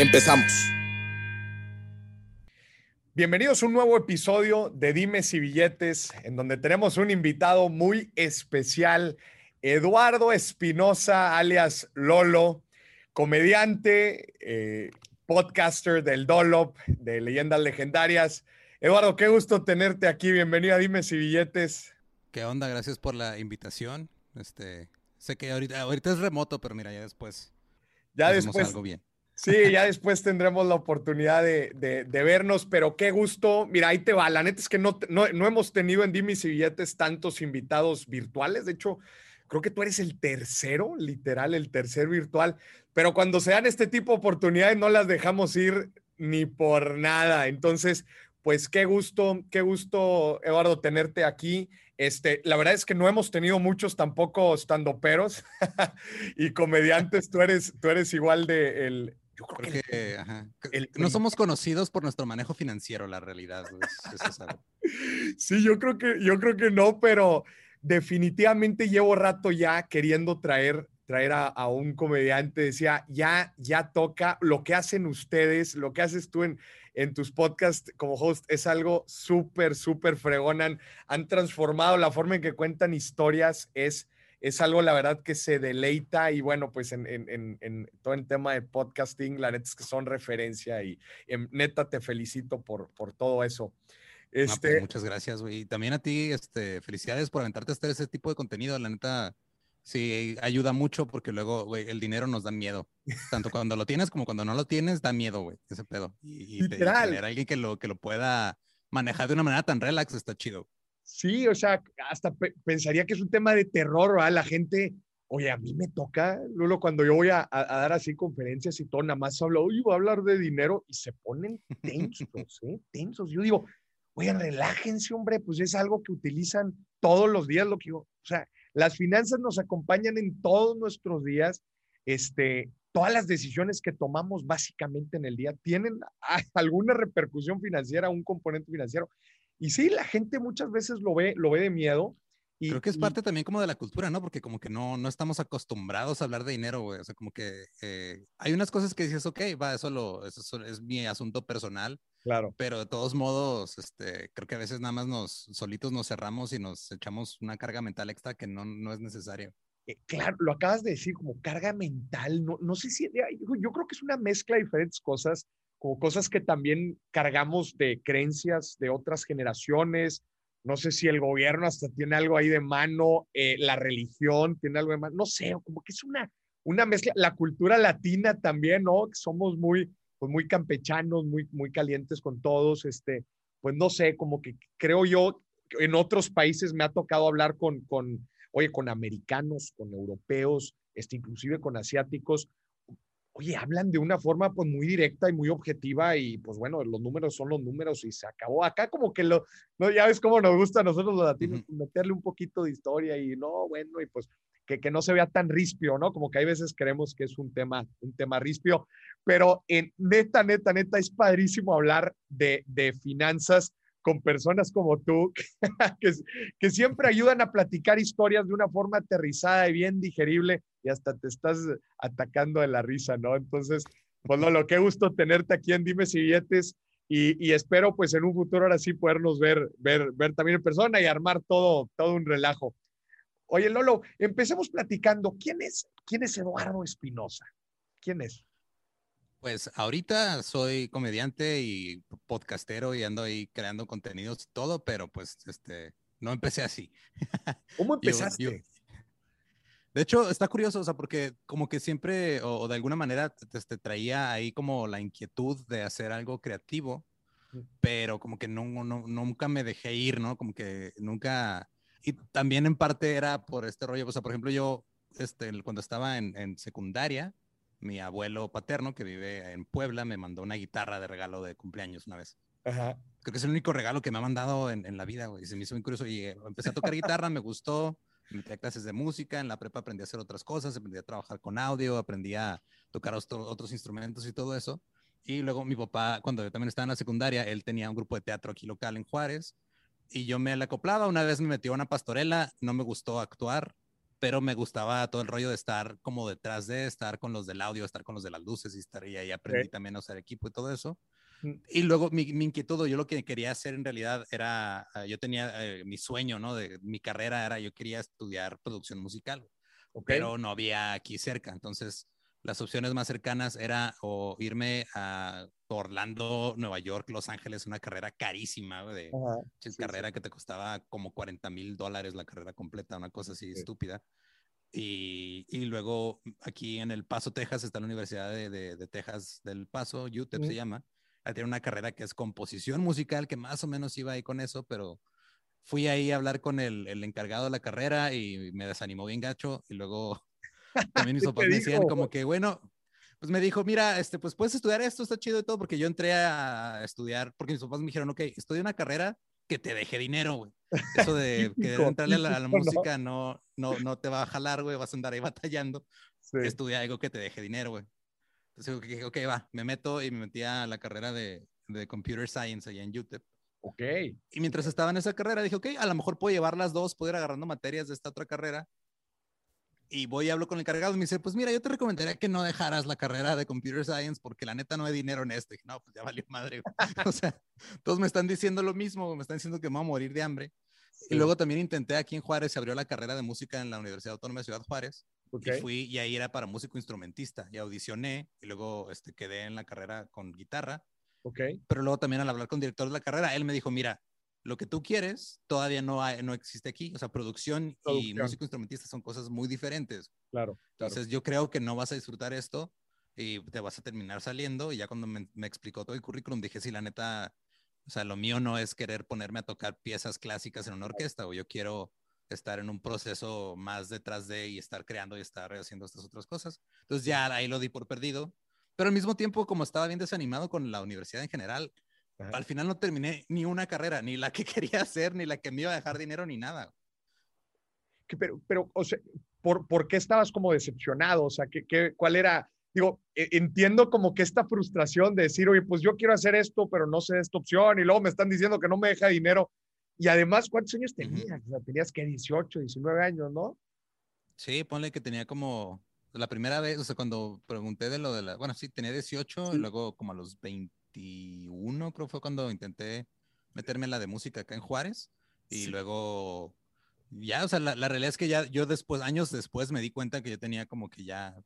Empezamos. Bienvenidos a un nuevo episodio de Dimes y Billetes, en donde tenemos un invitado muy especial, Eduardo Espinosa, alias Lolo, comediante, eh, podcaster del Dolop, de Leyendas Legendarias. Eduardo, qué gusto tenerte aquí. Bienvenido a Dimes y Billetes. ¿Qué onda? Gracias por la invitación. Este, sé que ahorita, ahorita es remoto, pero mira, ya después. Ya después. Algo bien. Sí, ya después tendremos la oportunidad de, vernos, pero qué gusto. Mira, ahí te va. La neta es que no, no, hemos tenido en Dimis y Billetes tantos invitados virtuales. De hecho, creo que tú eres el tercero, literal, el tercer virtual. Pero cuando se dan este tipo de oportunidades, no las dejamos ir ni por nada. Entonces, pues qué gusto, qué gusto, Eduardo, tenerte aquí. Este, la verdad es que no hemos tenido muchos tampoco estando peros y comediantes. Tú eres, tú eres igual de el, yo creo que, no somos conocidos por nuestro manejo financiero, la realidad. sí, yo creo que, yo creo que no, pero definitivamente llevo rato ya queriendo traer, traer a, un comediante. Decía, ya, ya toca lo que hacen ustedes, lo que haces tú en, en tus podcasts como host es algo súper, súper fregón. han transformado la forma en que cuentan historias, es es algo, la verdad, que se deleita y bueno, pues en, todo el tema de podcasting, la neta es que son referencia y, em, neta te felicito por, por todo eso. Pues, este... muchas gracias, güey. Y también a ti, este, felicidades por aventarte a hacer ese tipo de contenido. La neta, sí, ayuda mucho porque luego, güey, el dinero nos da miedo. Tanto cuando lo tienes como cuando no lo tienes, da miedo, güey, ese pedo. Y, tener alguien que lo, que lo pueda manejar de una manera tan relax está chido. Sí, o sea, hasta pensaría que es un tema de terror, ¿verdad? La gente, oye, a mí me toca, Lulo, cuando yo voy a, dar así conferencias y todo, nada más hablo, oye, voy a hablar de dinero y se ponen tensos, ¿eh? Tensos. Yo digo, oye, relájense, hombre, pues es algo que utilizan todos los días, lo que yo, o sea, las finanzas nos acompañan en todos nuestros días, este, todas las decisiones que tomamos básicamente en el día tienen alguna repercusión financiera, un componente financiero. Y sí, la gente muchas veces lo ve, lo ve de miedo. Y, Creo que es parte también como de la cultura, ¿no? Porque como que no, no estamos acostumbrados a hablar de dinero, güey. O sea, como que eh, hay unas cosas que dices, ok, va, eso, lo, eso es mi asunto personal. Claro. Pero de todos modos, este, creo que a veces nada más nos solitos nos cerramos y nos echamos una carga mental extra que no, no es necesario. Eh, claro, lo acabas de decir como carga mental. No, no sé si, yo creo que es una mezcla de diferentes cosas como cosas que también cargamos de creencias de otras generaciones. No sé si el gobierno hasta tiene algo ahí de mano, eh, la religión tiene algo de mano, no sé, como que es una, una mezcla, la cultura latina también, ¿no? Somos muy, pues muy campechanos, muy, muy calientes con todos, este, pues no sé, como que creo yo, en otros países me ha tocado hablar con, con oye, con americanos, con europeos, este, inclusive con asiáticos, oye, hablan de una forma pues muy directa y muy objetiva y pues bueno, los números son los números y se acabó. Acá como que lo, no, ya ves cómo nos gusta a nosotros los latinos meterle un poquito de historia y no, bueno, y pues que, que, no se vea tan rispio, ¿no? Como que hay veces creemos que es un tema, un tema rispio, pero en neta, neta, neta, es padrísimo hablar de, de finanzas con personas como tú, que, siempre ayudan a platicar historias de una forma aterrizada y bien digerible y hasta te estás atacando de la risa, ¿no? Entonces, pues no, lo que gusto tenerte aquí en Dime si Billetes y, y, espero pues en un futuro ahora sí podernos ver, ver, ver también en persona y armar todo, todo un relajo. Oye, Lolo, empecemos platicando. ¿Quién es, quién es Eduardo Espinosa? ¿Quién es? Pues ahorita soy comediante y podcastero y ando ahí creando contenidos y todo, pero pues este, no empecé así. ¿Cómo empezaste? de hecho, está curioso, o sea, porque como que siempre o, de alguna manera te, te, traía ahí como la inquietud de hacer algo creativo, pero como que no, no, nunca me dejé ir, ¿no? Como que nunca... Y también en parte era por este rollo, o sea, por ejemplo, yo este, cuando estaba en, en secundaria, mi abuelo paterno, que vive en Puebla, me mandó una guitarra de regalo de cumpleaños una vez. Ajá. Creo que es el único regalo que me ha mandado en, en la vida, güey. Se me hizo muy curioso. Y eh, empecé a tocar guitarra, me gustó. Me metí a clases de música. En la prepa aprendí a hacer otras cosas. Aprendí a trabajar con audio. Aprendí a tocar otros instrumentos y todo eso. Y luego mi papá, cuando yo también estaba en la secundaria, él tenía un grupo de teatro aquí local en Juárez. Y yo me la acoplaba. Una vez me metió a una pastorela. No me gustó actuar pero me gustaba todo el rollo de estar como detrás de, estar con los del audio, estar con los de las luces y estar y ahí aprendí también a usar equipo y todo eso. Mm. Y luego mi, mi, inquietud, yo lo que quería hacer en realidad era, ah, yo tenía eh, mi sueño, ¿no? De mi carrera era, yo quería estudiar producción musical, pero no había aquí cerca. Entonces, las opciones más cercanas era o irme a Orlando, Nueva York, Los Ángeles, una carrera carísima, de carrera que te costaba como 40 mil dólares la carrera completa, una cosa así estúpida. Y, y, luego aquí en El Paso, Texas, está la Universidad de, de, Texas del Paso, UTEP se llama. Tiene una carrera que es composición musical, que más o menos iba ahí con eso, pero fui ahí a hablar con el, el encargado de la carrera y me desanimó bien gacho. Y luego también mis papás me decían como que, bueno, pues me dijo, mira, este, pues puedes estudiar esto, está chido y todo, porque yo entré a estudiar, porque mis papás me dijeron, ok, estudia una carrera que te deje dinero, güey. Eso de que entrarle a la, música no, no, no te va a jalar, güey, vas a andar ahí batallando. Estudia algo que te deje dinero, güey. Entonces dije, ok, va, me meto y me metí a la carrera de, de Computer Science allá en UTEP. Ok. Y mientras estaba en esa carrera, dije, ok, a lo mejor puedo llevar las dos, puedo ir agarrando materias de esta otra carrera y voy y hablo con el encargado y me dice, pues mira, yo te recomendaría que no dejaras la carrera de Computer Science porque la neta no hay dinero en esto. Y no, pues ya valió madre. o sea, todos me están diciendo lo mismo, me están diciendo que me voy a morir de hambre. Y luego también intenté aquí en Juárez, se abrió la carrera de música en la Universidad Autónoma de Ciudad Juárez. Y fui y ahí era para músico instrumentista y audicioné y luego este, quedé en la carrera con guitarra. Okay. Pero luego también al hablar con el director de la carrera, él me dijo, mira, lo que tú quieres todavía no, no existe aquí. O sea, producción, y músico instrumentista son cosas muy diferentes. Claro. Entonces yo creo que no vas a disfrutar esto y te vas a terminar saliendo. Y ya cuando me, explicó todo el currículum, dije, sí, la neta, o sea, lo mío no es querer ponerme a tocar piezas clásicas en una orquesta, o yo quiero estar en un proceso más detrás de y estar creando y estar haciendo estas otras cosas. Entonces ya ahí lo di por perdido. Pero al mismo tiempo, como estaba bien desanimado con la universidad en general, al final no terminé ni una carrera, ni la que quería hacer, ni la que me iba a dejar dinero, ni nada. Pero, pero o sea, ¿por, ¿por qué estabas como decepcionado? O sea, ¿qué, qué, cuál era? Digo, e, entiendo como que esta frustración de decir, oye, pues yo quiero hacer esto, pero no sé esta opción, y luego me están diciendo que no me deja dinero. Y además, ¿cuántos años tenías? O sea, tenías que 18, 19 años, ¿no? Sí, ponle que tenía como la primera vez, o sea, cuando pregunté de lo de la, bueno, sí, tenía 18 y luego como a los 20 21, creo fue cuando intenté meterme en la de música acá en Juárez. Y luego, ya, o sea, la, realidad es que ya yo después, años después, me di cuenta que yo tenía como que ya,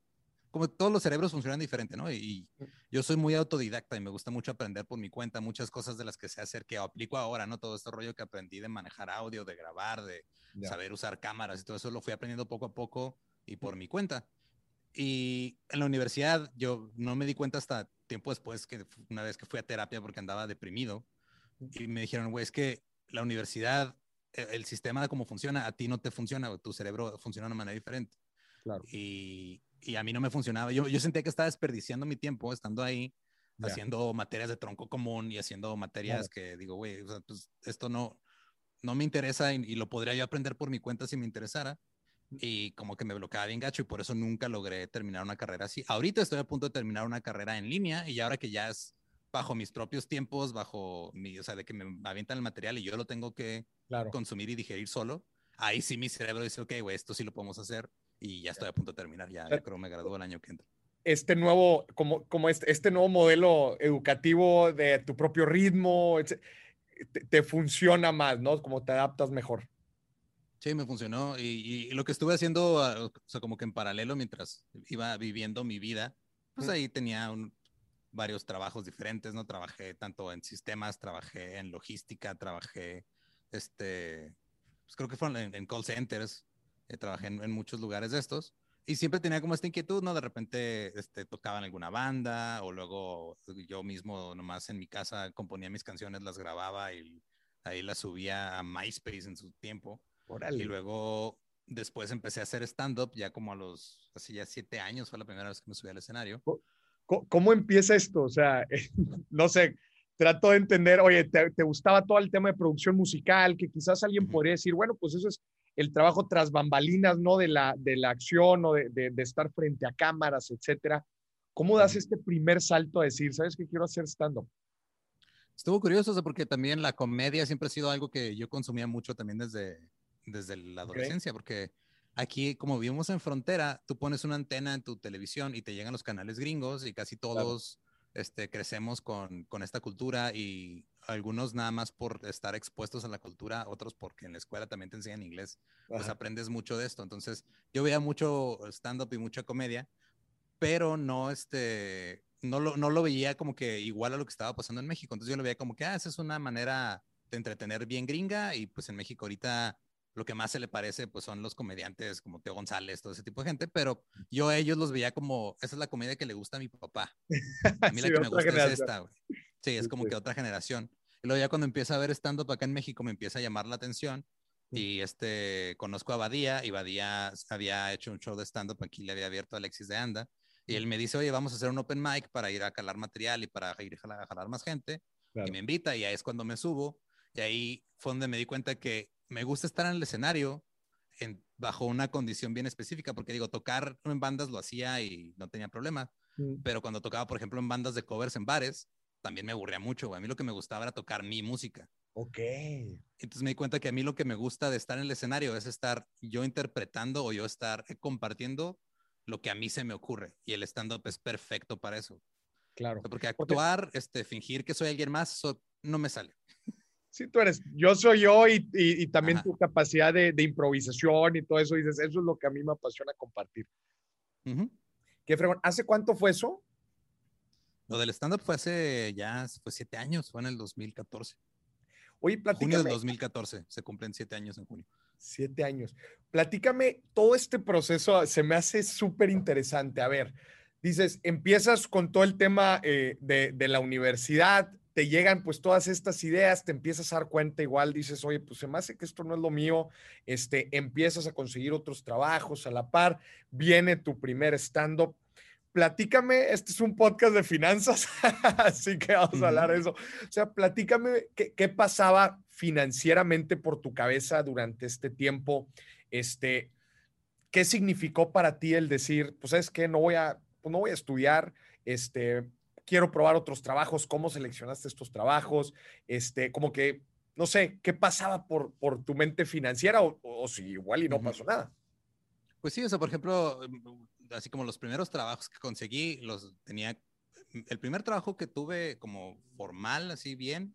como todos los cerebros funcionan diferente, ¿no? Y, mm. yo soy muy autodidacta y me gusta mucho aprender por mi cuenta, muchas cosas de las que sé hacer que aplico ahora, ¿no? Todo este rollo que aprendí de manejar audio, de grabar, de saber usar cámaras y todo eso lo fui aprendiendo poco a poco y por mi cuenta. Y en la universidad yo no me di cuenta hasta tiempo después, que una vez que fui a terapia porque andaba deprimido, y me dijeron, güey, es que la universidad, e, el, sistema de cómo funciona, a ti no te funciona, tu cerebro funciona de una manera diferente. Claro. Y, y a mí no me funcionaba. Yo, yo sentía que estaba desperdiciando mi tiempo estando ahí, haciendo materias de tronco común y haciendo materias que digo, güey, o sea, pues esto no, no me interesa y, y, lo podría yo aprender por mi cuenta si me interesara y como que me bloqueaba bien gacho y por eso nunca logré terminar una carrera así. Ahorita estoy a punto de terminar una carrera en línea y ahora que ya es bajo mis propios tiempos, bajo mi, o sea, de que me avientan el material y yo lo tengo que consumir y digerir solo, ahí sí mi cerebro dice, ok, güey, esto sí lo podemos hacer y ya estoy a punto de terminar, ya, creo que me gradúo el año que entra. Este nuevo, como, como este, este nuevo modelo educativo de tu propio ritmo, te, te funciona más, ¿no? Como te adaptas mejor. Sí, me funcionó. Y, lo que estuve haciendo, ah, o sea, como que en paralelo mientras iba viviendo mi vida, pues ahí tenía varios trabajos diferentes, ¿no? Trabajé tanto en sistemas, trabajé en logística, trabajé, este, pues creo que fueron en, call centers, eh, trabajé en, muchos lugares de estos. Y siempre tenía como esta inquietud, ¿no? De repente este, tocaba en alguna banda o luego yo mismo nomás en mi casa componía mis canciones, las grababa y ahí las subía a MySpace en su tiempo. Y luego después empecé a hacer stand-up ya como a los, así ya siete años, fue la primera vez que me subí al escenario. ¿Cómo, empieza esto? O sea, no sé, trato de entender, oye, te, gustaba todo el tema de producción musical, que quizás alguien podría decir, bueno, pues eso es el trabajo tras bambalinas, ¿no? De la, de la acción o de, de, estar frente a cámaras, etcétera. ¿Cómo das este primer salto a decir, sabes que quiero hacer stand-up? Estuvo curioso, porque también la comedia siempre ha sido algo que yo consumía mucho también desde, desde la adolescencia, porque aquí, como vivimos en frontera, tú pones una antena en tu televisión y te llegan los canales gringos y casi todos este, crecemos con, con, esta cultura y algunos nada más por estar expuestos a la cultura, otros porque en la escuela también te enseñan inglés, pues aprendes mucho de esto. Entonces, yo veía mucho stand-up y mucha comedia, pero no, este, no lo, no lo veía como que igual a lo que estaba pasando en México. Entonces yo lo veía como que, ah, esa es una manera de entretener bien gringa y pues en México ahorita lo que más se le parece pues son los comediantes como Teo González, todo ese tipo de gente, pero yo a ellos los veía como, esa es la comedia que le gusta a mi papá. A mí la que me gusta es esta, güey. Sí, es como que otra generación. Y luego ya cuando empieza a ver stand-up acá en México me empieza a llamar la atención y este, conozco a Badía y Badía había hecho un show de stand-up aquí, le había abierto a Alexis de Anda y él me dice, oye, vamos a hacer un open mic para ir a calar material y para ir a jalar, más gente. Y me invita y ahí es cuando me subo. Y ahí fue donde me di cuenta que me gusta estar en el escenario en, bajo una condición bien específica, porque digo, tocar en bandas lo hacía y no tenía problema, mm. pero cuando tocaba, por ejemplo, en bandas de covers en bares, también me aburría mucho, A mí lo que me gustaba era tocar mi música. Ok. Entonces me di cuenta que a mí lo que me gusta de estar en el escenario es estar yo interpretando o yo estar compartiendo lo que a mí se me ocurre. Y el stand-up es perfecto para eso. Claro. Porque actuar, este, fingir que soy alguien más, eso no me sale. Sí, tú eres, yo soy yo y, y, también tu capacidad de, de, improvisación y todo eso, dices, eso es lo que a mí me apasiona compartir. ¿Qué fregón? ¿Hace cuánto fue eso? Lo del stand-up fue hace ya, fue siete años, fue en el 2014. Oye, platícame. Junio del 2014, se cumplen siete años en junio. Siete años. Platícame, todo este proceso se me hace súper interesante. A ver, dices, empiezas con todo el tema eh, de, de, la universidad, te llegan pues todas estas ideas, te empiezas a dar cuenta, igual dices, oye, pues se me hace que esto no es lo mío, este, empiezas a conseguir otros trabajos a la par, viene tu primer stand-up. Platícame, este es un podcast de finanzas, así que vamos a hablar de eso. O sea, platícame qué, qué pasaba financieramente por tu cabeza durante este tiempo, este, ¿qué significó para ti el decir, pues es que no voy a, pues no voy a estudiar, este, quiero probar otros trabajos, cómo seleccionaste estos trabajos, este, como que, no sé, ¿qué pasaba por, por tu mente financiera o, si igual y no pasó nada? Pues sí, o sea, por ejemplo, mm, así como los primeros trabajos que conseguí, los tenía, el primer trabajo que tuve como formal, así bien,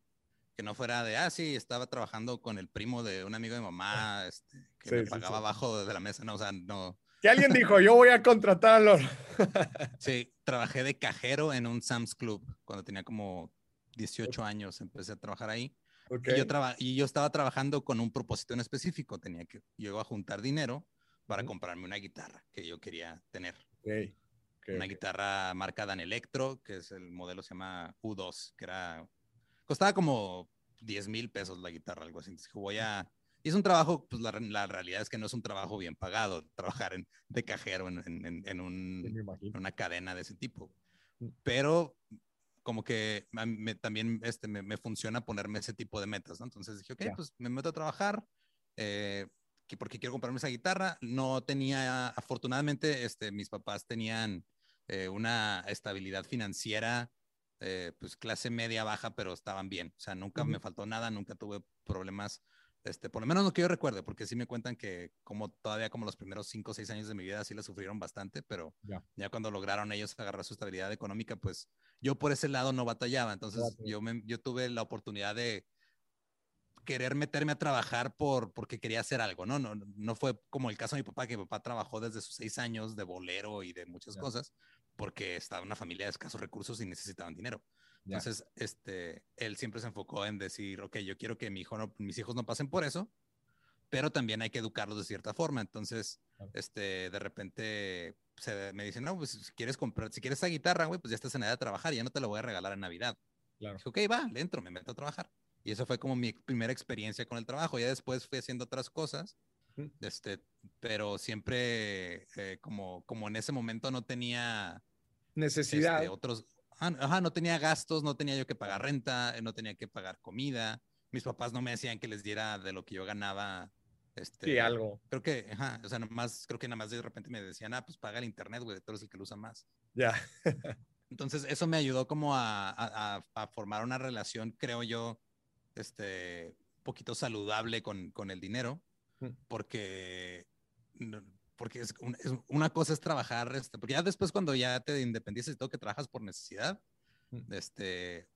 que no fuera de, ah, sí, estaba trabajando con el primo de un amigo de mamá, este, que me pagaba abajo de la mesa, no, o sea, no, que alguien dijo, yo voy a contratar a sí, trabajé de cajero en un Sam's Club cuando tenía como 18 años, empecé a trabajar ahí. Y, yo y yo estaba trabajando con un propósito en específico, tenía que, yo a juntar dinero para comprarme una guitarra que yo quería tener. una guitarra marca Dan Electro, que es el modelo se llama U2, que era, costaba como 10 mil pesos la guitarra, algo así. Entonces voy a, y es un trabajo, pues la, la, realidad es que no es un trabajo bien pagado, trabajar en, de cajero en, en, en un, una cadena de ese tipo. Mm. Pero como que me, también este, me, me, funciona ponerme ese tipo de metas, ¿no? Entonces dije, ok, pues me meto a trabajar, eh, porque quiero comprarme esa guitarra. No tenía, afortunadamente, este, mis papás tenían eh, una estabilidad financiera, eh, pues clase media baja, pero estaban bien. O sea, nunca me faltó nada, nunca tuve problemas este, por lo menos lo que yo recuerde, porque sí me cuentan que como todavía como los primeros cinco o seis años de mi vida sí la sufrieron bastante, pero ya cuando lograron ellos agarrar su estabilidad económica, pues yo por ese lado no batallaba. Entonces yo, me, yo tuve la oportunidad de querer meterme a trabajar por, porque quería hacer algo, ¿no? No, no fue como el caso de mi papá, que mi papá trabajó desde sus seis años de bolero y de muchas cosas, porque estaba en una familia de escasos recursos y necesitaban dinero. Entonces, este, él siempre se enfocó en decir, ok, yo quiero que mi hijo no, mis hijos no pasen por eso, pero también hay que educarlos de cierta forma. Entonces, este, de repente se, me dicen, no, pues si quieres comprar, si quieres esa guitarra, güey, pues ya estás en edad de trabajar, ya no te la voy a regalar en Navidad. Claro. Dije, ok, va, le entro, me meto a trabajar. Y eso fue como mi primera experiencia con el trabajo. Ya después fui haciendo otras cosas Este, pero siempre eh, como, como en ese momento no tenía necesidad. Este, otros, ajá, no tenía gastos, no tenía yo que pagar renta, no tenía que pagar comida. Mis papás no me decían que les diera de lo que yo ganaba. Este, sí, algo. Creo que, ajá, o sea, nomás, creo que nada más de repente me decían, ah, pues paga el internet, güey, tú eres el que lo usa más. Ya. Entonces, eso me ayudó como a, a, a, formar una relación, creo yo, este, un poquito saludable con, con el dinero, mm. porque porque es, una cosa es trabajar, este, porque ya después cuando ya te independizas y todo que trabajas por necesidad, este,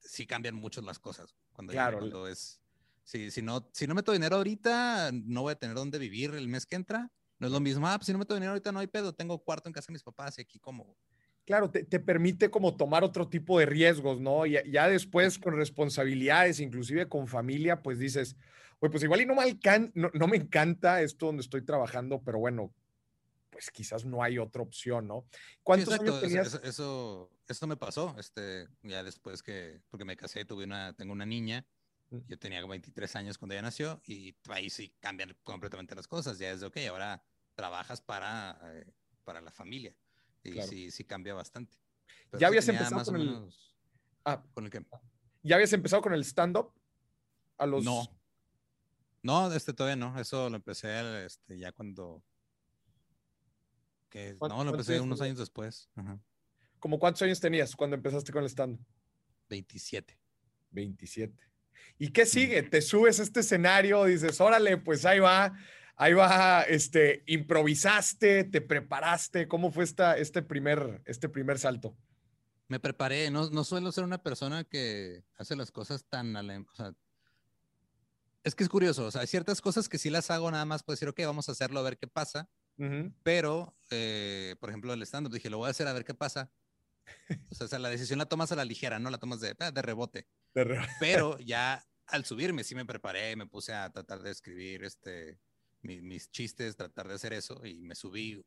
sí cambian mucho las cosas. Cuando, claro. cuando es, si, si, no, si no meto dinero ahorita, no voy a tener dónde vivir el mes que entra. No es lo mismo, ah, pues si no meto dinero ahorita no hay pedo, tengo cuarto en casa de mis papás y aquí como. Claro, te, te permite como tomar otro tipo de riesgos, ¿no? Y ya después con responsabilidades, inclusive con familia, pues dices, pues igual y no me, no, me encanta esto donde estoy trabajando, pero bueno, pues quizás no hay otra opción, ¿no? ¿Cuántos años tenías? Eso, eso, me pasó, este, ya después que, porque me casé, tuve una, tengo una niña, mm. yo tenía 23 años cuando ella nació y ahí sí cambian completamente las cosas, ya es de, ok, ahora trabajas para, eh, para la familia y sí, sí cambia bastante. ¿Ya habías empezado con el... Ah, ¿Con el qué? ¿Ya habías empezado con el stand-up? A los... No, no, este todavía no. Eso lo empecé este, ya cuando. no, lo empecé unos años después. ¿Cómo cuántos años tenías cuando empezaste con el stand? 27. 27. ¿Y qué sigue? Te subes a este escenario, dices, órale, pues ahí va, ahí va, este, improvisaste, te preparaste. ¿Cómo fue esta, este, primer, este primer salto? Me preparé, no, no suelo ser una persona que hace las cosas tan, o sea, es que es curioso, o sea, hay ciertas cosas que sí las hago nada más por decir, ok, vamos a hacerlo a ver qué pasa. Pero, eh, por ejemplo, el stand-up, dije, lo voy a hacer a ver qué pasa. O sea, la decisión la tomas a la ligera, no la tomas de, ah, de rebote. Pero ya al subirme sí me preparé, me puse a tratar de escribir este, mis, chistes, tratar de hacer eso y me subí.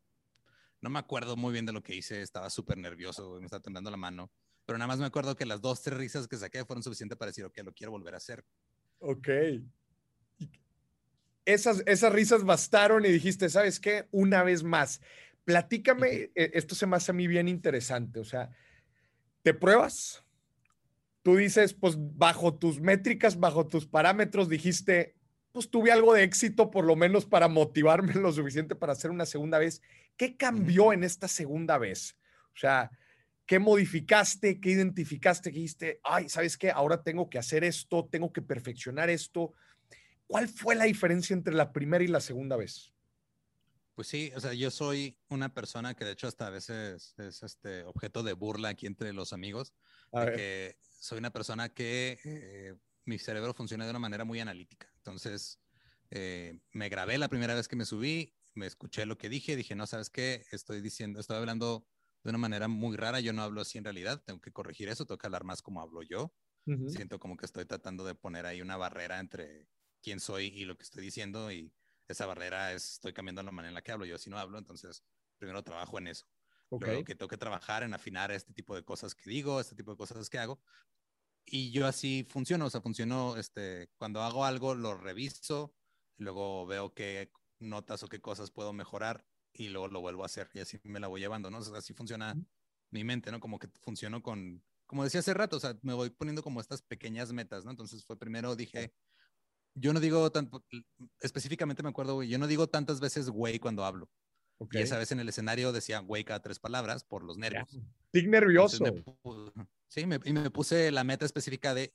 No me acuerdo muy bien de lo que hice, estaba súper nervioso, me estaba temblando la mano, pero nada más me acuerdo que las dos, tres risas que saqué fueron suficientes para decir, ok, lo quiero volver a hacer. Ok esas, esas risas bastaron y dijiste, ¿sabes qué? Una vez más, platícame, e, esto se me hace a mí bien interesante, o sea, te pruebas, tú dices, pues bajo tus métricas, bajo tus parámetros, dijiste, pues tuve algo de éxito, por lo menos para motivarme lo suficiente para hacer una segunda vez. ¿Qué cambió en esta segunda vez? O sea, ¿qué modificaste? ¿Qué identificaste? ¿Qué dijiste? Ay, ¿sabes qué? Ahora tengo que hacer esto, tengo que perfeccionar esto. ¿Cuál fue la diferencia entre la primera y la segunda vez? Pues sí, o sea, yo soy una persona que de hecho hasta a veces es este objeto de burla aquí entre los amigos, porque soy una persona que eh, mi cerebro funciona de una manera muy analítica. Entonces, eh, me grabé la primera vez que me subí, me escuché lo que dije, dije, no, ¿sabes qué? Estoy diciendo, estoy hablando de una manera muy rara, yo no hablo así en realidad, tengo que corregir eso, tengo que hablar más como hablo yo. Siento como que estoy tratando de poner ahí una barrera entre quién soy y lo que estoy diciendo y esa barrera es, estoy cambiando la manera en la que hablo. Yo si no hablo, entonces primero trabajo en eso. Okay. que tengo que trabajar en afinar este tipo de cosas que digo, este tipo de cosas que hago. Y yo así funciono, o sea, funciono, este, cuando hago algo, lo reviso, luego veo qué notas o qué cosas puedo mejorar y luego lo vuelvo a hacer y así me la voy llevando, ¿no? O sea, así funciona mi mente, ¿no? Como que funciono con, como decía hace rato, o sea, me voy poniendo como estas pequeñas metas, ¿no? Entonces fue primero, dije, yo no digo tanto, específicamente me acuerdo, güey, yo no digo tantas veces güey cuando hablo. Y esa vez en el escenario decía güey cada tres palabras por los nervios. Estoy nervioso. Sí, y me puse la meta específica de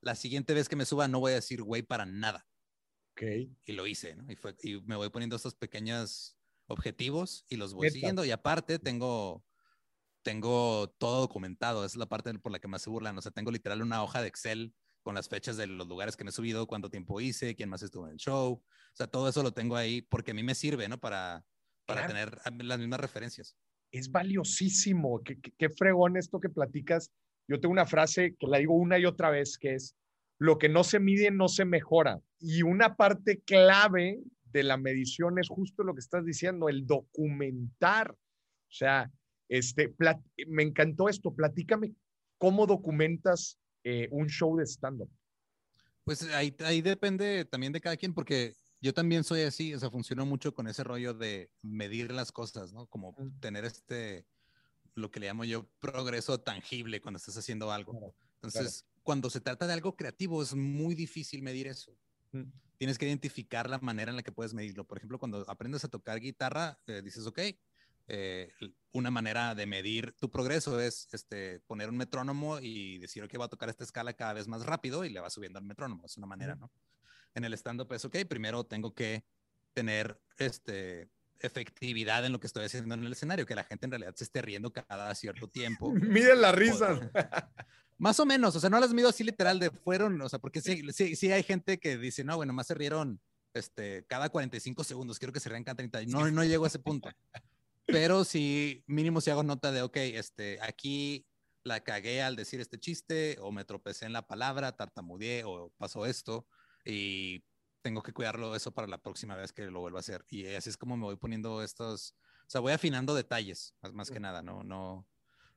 la siguiente vez que me suba no voy a decir güey para nada. Ok. Y lo hice, ¿no? Y, fue, y me voy poniendo estos pequeños objetivos y los voy siguiendo. Y aparte tengo, tengo todo documentado. es la parte por la que más se burlan. O sea, tengo literal una hoja de Excel con las fechas de los lugares que me he subido, cuánto tiempo hice, quién más estuvo en el show. O sea, todo eso lo tengo ahí porque a mí me sirve, ¿no? Para, para tener las mismas referencias. Es valiosísimo. Qué, qué, fregón esto que platicas. Yo tengo una frase que la digo una y otra vez, que es, lo que no se mide no se mejora. Y una parte clave de la medición es justo lo que estás diciendo, el documentar. O sea, este, me encantó esto. Platícame cómo documentas eh, un show de stand-up? Pues ahí, ahí depende también de cada quien, porque Yo también soy así, o sea, funciono mucho con ese rollo de medir las cosas, ¿no? Como tener este, lo que le llamo yo, progreso tangible cuando estás haciendo algo. Entonces, cuando se trata de algo creativo, es muy difícil medir eso. Tienes que identificar la manera en la que puedes medirlo. Por ejemplo, cuando aprendes a tocar guitarra, eh, dices, ok, eh, una manera de medir tu progreso es este, poner un metrónomo y decir, ok, va a tocar esta escala cada vez más rápido y le va subiendo al metrónomo. Es una manera, ¿no? en el stand-up es, ok, primero tengo que tener este, efectividad en lo que estoy haciendo en el escenario, que la gente en realidad se esté riendo cada cierto tiempo. Miden las risas. Más o menos, o sea, no las mido así literal de fueron, o sea, porque sí, sí, sí hay gente que dice, no, bueno, más se rieron este, cada 45 segundos, quiero que se rían cada 30. No, no llego a ese punto. Pero sí, mínimo si hago nota de, ok, este, aquí la cagué al decir este chiste, o me tropecé en la palabra, tartamudeé, o pasó esto y tengo que cuidarlo eso para la próxima vez que lo vuelva a hacer. Y así es como me voy poniendo estos, o sea, voy afinando detalles, más, más que nada, ¿no? no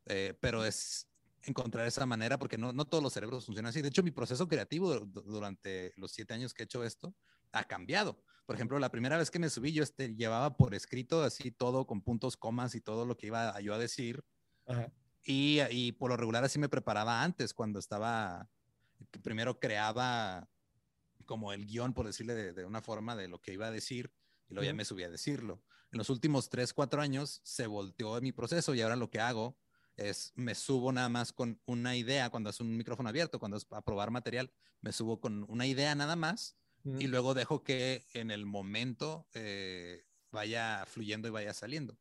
eh, pero es encontrar esa manera porque no, no todos los cerebros funcionan así. De hecho, mi proceso creativo durante los siete años que he hecho esto ha cambiado. Por ejemplo, la primera vez que me subí, yo este, llevaba por escrito así todo con puntos, comas y todo lo que iba yo a decir. Y, y por lo regular así me preparaba antes, cuando estaba, primero creaba como el guion, por decirle de, una forma, de lo que iba a decir, y luego ya me subí a decirlo. En los últimos tres, cuatro años se volteó mi proceso y ahora lo que hago es me subo nada más con una idea cuando es un micrófono abierto, cuando es a probar material, me subo con una idea nada más y luego dejo que en el momento eh, vaya fluyendo y vaya saliendo.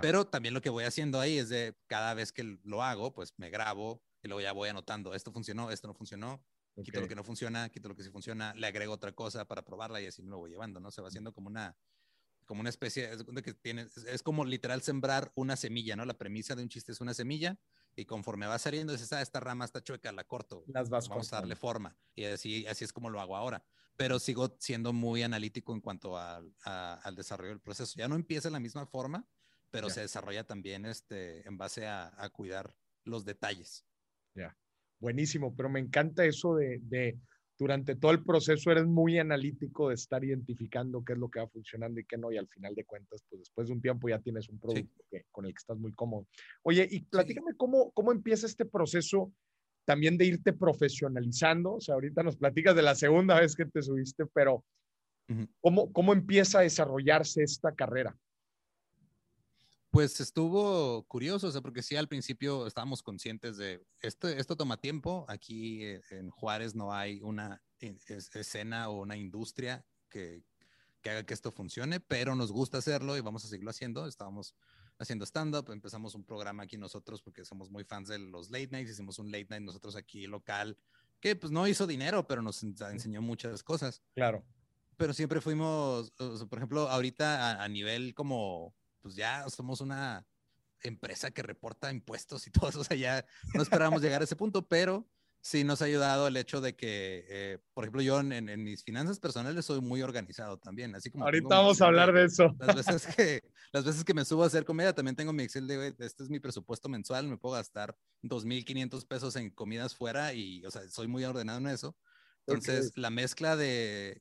Pero también lo que voy haciendo ahí es de cada vez que lo hago, pues me grabo y luego ya voy anotando, esto funcionó, esto no funcionó, Quito lo que no funciona, quito lo que sí funciona, le agrego otra cosa para probarla y así me lo voy llevando, ¿no? Se va haciendo como una, como una especie, es, que tiene, es, como literal sembrar una semilla, ¿no? La premisa de un chiste es una semilla y conforme va saliendo, dices, ah, esta rama está chueca, la corto. Las vas Vamos a darle forma. Y así, así es como lo hago ahora. Pero sigo siendo muy analítico en cuanto al desarrollo del proceso. Ya no empieza de la misma forma, pero se desarrolla también este, en base a, a cuidar los detalles. Ya buenísimo, pero me encanta eso de, durante todo el proceso eres muy analítico de estar identificando qué es lo que va funcionando y qué no, y al final de cuentas, pues después de un tiempo ya tienes un producto con el que estás muy cómodo. Oye, y platícame cómo, cómo empieza este proceso también de irte profesionalizando. O sea, ahorita nos platicas de la segunda vez que te subiste, pero ¿cómo, ¿cómo empieza a desarrollarse esta carrera? Pues estuvo curioso, o sea, porque sí al principio estábamos conscientes de esto, esto toma tiempo. Aquí eh, en Juárez no hay una escena o una industria que, que haga que esto funcione, pero nos gusta hacerlo y vamos a seguirlo haciendo. Estábamos haciendo stand-up, empezamos un programa aquí nosotros porque somos muy fans de los late nights, hicimos un late night nosotros aquí local, que pues no hizo dinero, pero nos enseñó muchas cosas. Claro. Pero siempre fuimos, por ejemplo, ahorita a nivel como pues ya somos una empresa que reporta impuestos y todo eso, o sea, ya no esperábamos llegar a ese punto, pero sí nos ha ayudado el hecho de que, eh, por ejemplo, yo en, mis finanzas personales soy muy organizado también, así como... Ahorita vamos a hablar de eso. Las veces, que, las veces que me subo a hacer comida, también tengo mi Excel de, este es mi presupuesto mensual, me puedo gastar 2.500 pesos en comidas fuera y, o sea, soy muy ordenado en eso. Entonces, la mezcla de,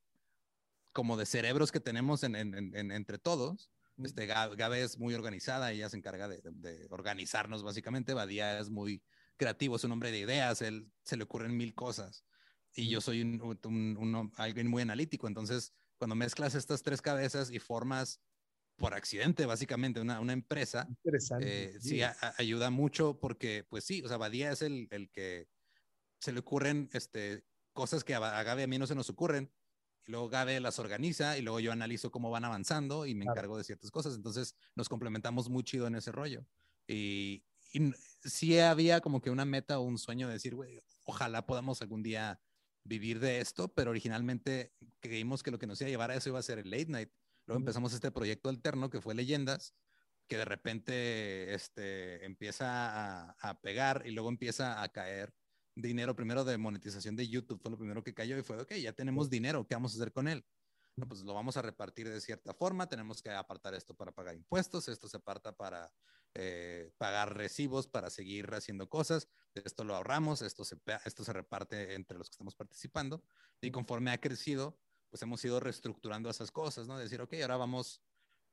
como de cerebros que tenemos en, entre todos, este, Gabe es muy organizada, ella se encarga de, organizarnos básicamente. Badía es muy creativo, es un hombre de ideas, él se le ocurren mil cosas. Y yo soy un, alguien muy analítico. Entonces, cuando mezclas estas tres cabezas y formas por accidente, básicamente, una, una empresa, eh, sí, ayuda mucho porque, pues sí, o sea, Badía es el, el que se le ocurren este, cosas que a, a Gabe a mí no se nos ocurren y luego Gabe las organiza y luego yo analizo cómo van avanzando y me encargo de ciertas cosas. Entonces nos complementamos muy chido en ese rollo. Y, y sí había como que una meta o un sueño de decir, güey, ojalá podamos algún día vivir de esto, pero originalmente creímos que lo que nos iba a llevar a eso iba a ser el late night. Luego empezamos este proyecto alterno que fue Leyendas, que de repente este, empieza a, a pegar y luego empieza a caer dinero primero de monetización de YouTube, fue lo primero que cayó y fue, ok, ya tenemos dinero, ¿qué vamos a hacer con él? pues lo vamos a repartir de cierta forma, tenemos que apartar esto para pagar impuestos, esto se aparta para eh, pagar recibos, para seguir haciendo cosas, esto lo ahorramos, esto se, esto se reparte entre los que estamos participando y conforme ha crecido, pues hemos ido reestructurando esas cosas, ¿no? Decir, ok, ahora vamos,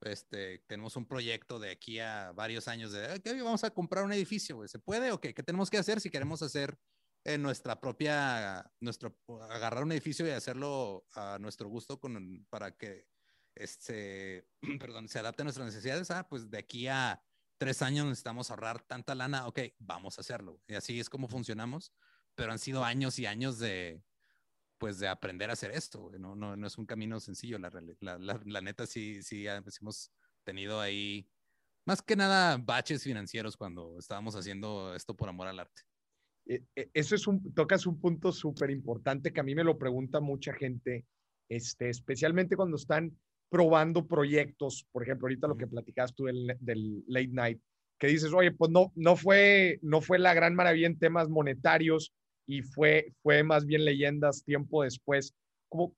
este, tenemos un proyecto de aquí a varios años de, ok, vamos a comprar un edificio, ¿se puede o qué? ¿Qué tenemos que hacer si queremos hacer en nuestra propia, nuestro, agarrar un edificio y hacerlo a nuestro gusto con, para que este, perdón, se adapte a nuestras necesidades? Ah, pues de aquí a tres años necesitamos ahorrar tanta lana, ok, vamos a hacerlo. Y así es como funcionamos, pero han sido años y años de, pues, de aprender a hacer esto. No, no, no es un camino sencillo, la, la, la, neta sí, sí, pues, hemos tenido ahí, más que nada, baches financieros cuando estábamos haciendo esto por amor al arte. E, e, eso es un, tocas un punto súper importante que a mí me lo pregunta mucha gente, este, especialmente cuando están probando proyectos, por ejemplo, ahorita lo que platicas tú del, del, late night, que dices, oye, pues no, no, fue, no fue la gran maravilla en temas monetarios y fue, fue más bien leyendas tiempo después. ¿Cómo,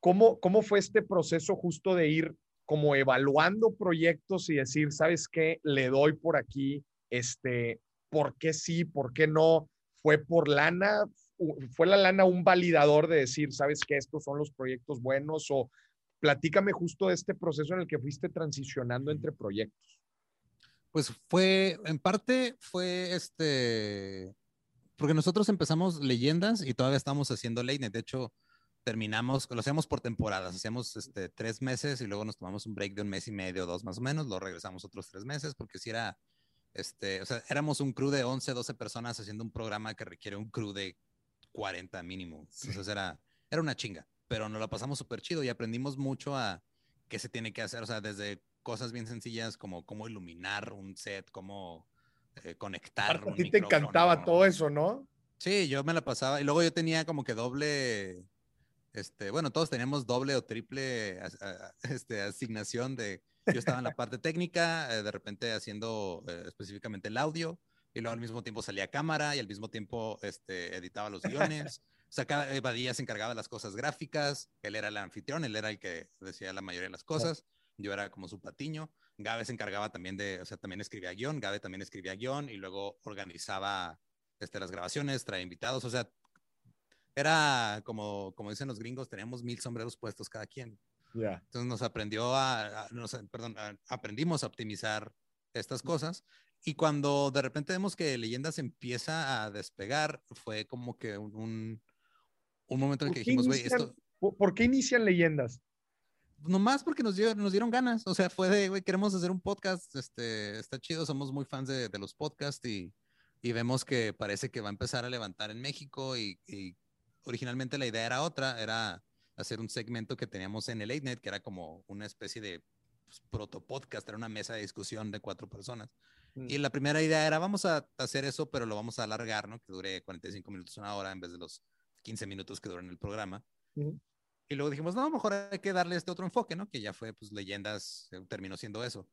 cómo, cómo fue este proceso justo de ir como evaluando proyectos y decir, ¿sabes qué? Le doy por aquí, este, ¿por qué sí? ¿Por qué no? ¿Fue por lana? ¿Fue la lana un validador de decir, ¿sabes qué? Estos son los proyectos buenos o Platícame justo de este proceso en el que fuiste transicionando entre proyectos. Pues fue, en parte fue este, porque nosotros empezamos leyendas y todavía estamos haciendo late De hecho, terminamos, lo hacíamos por temporadas, hacíamos este, tres meses y luego nos tomamos un break de un mes y medio, dos más o menos, lo regresamos otros tres meses porque si era, este, o sea, éramos un crew de 11, 12 personas haciendo un programa que requiere un crew de 40 mínimo. Entonces era, era una chinga pero nos lo pasamos súper chido y aprendimos mucho a qué se tiene que hacer, o sea, desde cosas bien sencillas como cómo iluminar un set, cómo eh, conectar. a ti te encantaba todo eso, ¿no? Sí, yo me la pasaba y luego yo tenía como que doble, este, bueno, todos teníamos doble o triple este, asignación de, yo estaba en la parte técnica, eh, de repente haciendo eh, específicamente el audio y luego al mismo tiempo salía cámara y al mismo tiempo este, editaba los guiones. O sea, cada Badía se encargaba de las cosas gráficas, él era el anfitrión, él era el que decía la mayoría de las cosas, yo era como su patiño. Gabe se encargaba también de, o sea, también escribía guion, Gabe también escribía guion y luego organizaba este, las grabaciones, traía invitados, o sea, era como, como dicen los gringos, teníamos mil sombreros puestos cada quien. Entonces nos aprendió a, perdón, aprendimos a optimizar estas cosas y cuando de repente vemos que Leyendas empieza a despegar, fue como que un, un momento en el que dijimos, güey, esto... ¿Por qué inician leyendas? Nomás porque nos, dio, nos dieron ganas. O sea, fue de, güey, queremos hacer un podcast, este, está chido, somos muy fans de, de los podcasts y, y, vemos que parece que va a empezar a levantar en México y, y, originalmente la idea era otra, era hacer un segmento que teníamos en el Late Night, que era como una especie de pues, proto podcast, era una mesa de discusión de cuatro personas. Mm. Y la primera idea era, vamos a hacer eso, pero lo vamos a alargar, ¿no? Que dure 45 minutos, una hora, en vez de los 15 minutos que duran el programa. Y luego dijimos, no, mejor hay que darle este otro enfoque, ¿no? Que ya fue, pues, leyendas, eh, terminó siendo eso.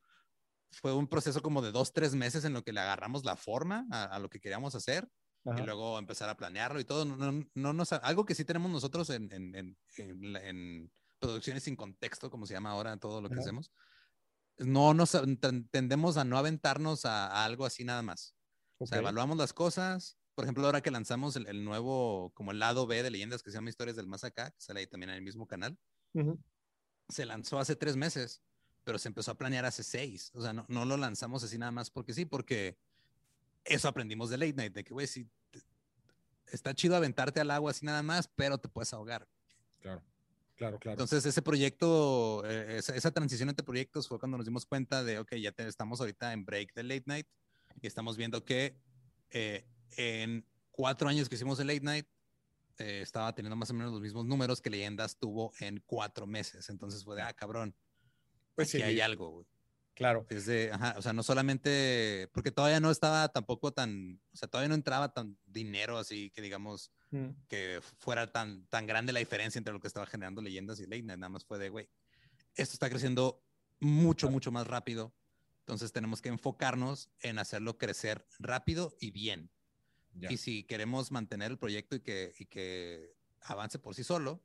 Fue un proceso como de dos, tres meses en lo que le agarramos la forma a, lo que queríamos hacer y luego empezar a planearlo y todo. No, no, no, algo que sí tenemos nosotros en, en, en, en, producciones sin contexto, como se llama ahora todo lo que hacemos, no nos tendemos a no aventarnos a, a algo así nada más. O sea, evaluamos las cosas, por ejemplo, ahora que lanzamos el, nuevo, como el lado B de leyendas que se llama Historias del Más Acá, que sale ahí también en el mismo canal, se lanzó hace tres meses, pero se empezó a planear hace seis. O sea, no, no lo lanzamos así nada más porque sí, porque eso aprendimos de Late Night, de que, güey, sí, está chido aventarte al agua así nada más, pero te puedes ahogar. Claro. Claro, claro. Entonces, ese proyecto, eh, esa, transición entre proyectos fue cuando nos dimos cuenta de, ok, ya estamos ahorita en break de late night y estamos viendo que eh, en cuatro años que hicimos el Late Night, eh, estaba teniendo más o menos los mismos números que Leyendas tuvo en cuatro meses. Entonces fue de, ah, cabrón, pues sí, hay algo, güey. Claro. Ajá, o sea, no solamente, porque todavía no estaba tampoco tan, o sea, todavía no entraba tan dinero así que digamos mm. que fuera tan, tan grande la diferencia entre lo que estaba generando Leyendas y Late Night. Nada más fue de, güey, esto está creciendo mucho, mucho más rápido. Entonces tenemos que enfocarnos en hacerlo crecer rápido y bien. Y si queremos mantener el proyecto y que, y que avance por sí solo,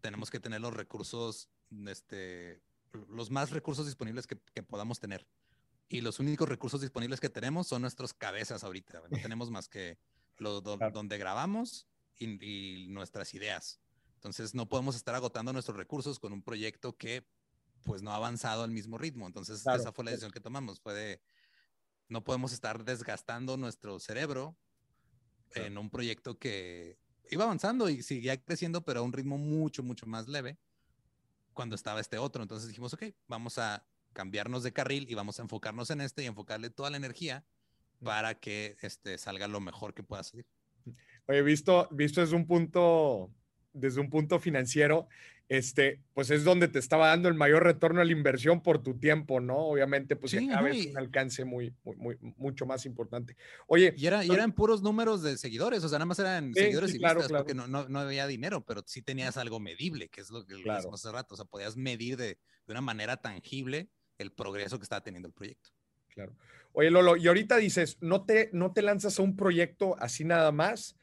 tenemos que tener los recursos, este, los más recursos disponibles que, que podamos tener. Y los únicos recursos disponibles que tenemos son nuestras cabezas ahorita. No tenemos más que lo, donde grabamos y, nuestras ideas. Entonces no podemos estar agotando nuestros recursos con un proyecto que pues no ha avanzado al mismo ritmo. Entonces esa fue la decisión que tomamos, fue de no podemos estar desgastando nuestro cerebro en un proyecto que iba avanzando y seguía creciendo, pero a un ritmo mucho, mucho más leve cuando estaba este otro. Entonces dijimos, ok, vamos a cambiarnos de carril y vamos a enfocarnos en este y enfocarle toda la energía para que este, salga lo mejor que pueda salir. Oye, visto, visto desde un punto, desde un punto financiero, este, pues es donde te estaba dando el mayor retorno a la inversión por tu tiempo, ¿no? Obviamente, pues sí, acá un alcance muy, muy, mucho más importante. Oye. Y, era, y, eran puros números de seguidores, o sea, nada más eran seguidores y claro, vistas, porque no, no, no, había dinero, pero sí tenías algo medible, que es lo que claro. hace rato, o sea, podías medir de, de una manera tangible el progreso que estaba teniendo el proyecto. Claro. Oye, Lolo, y ahorita dices, no te, no te lanzas a un proyecto así nada más,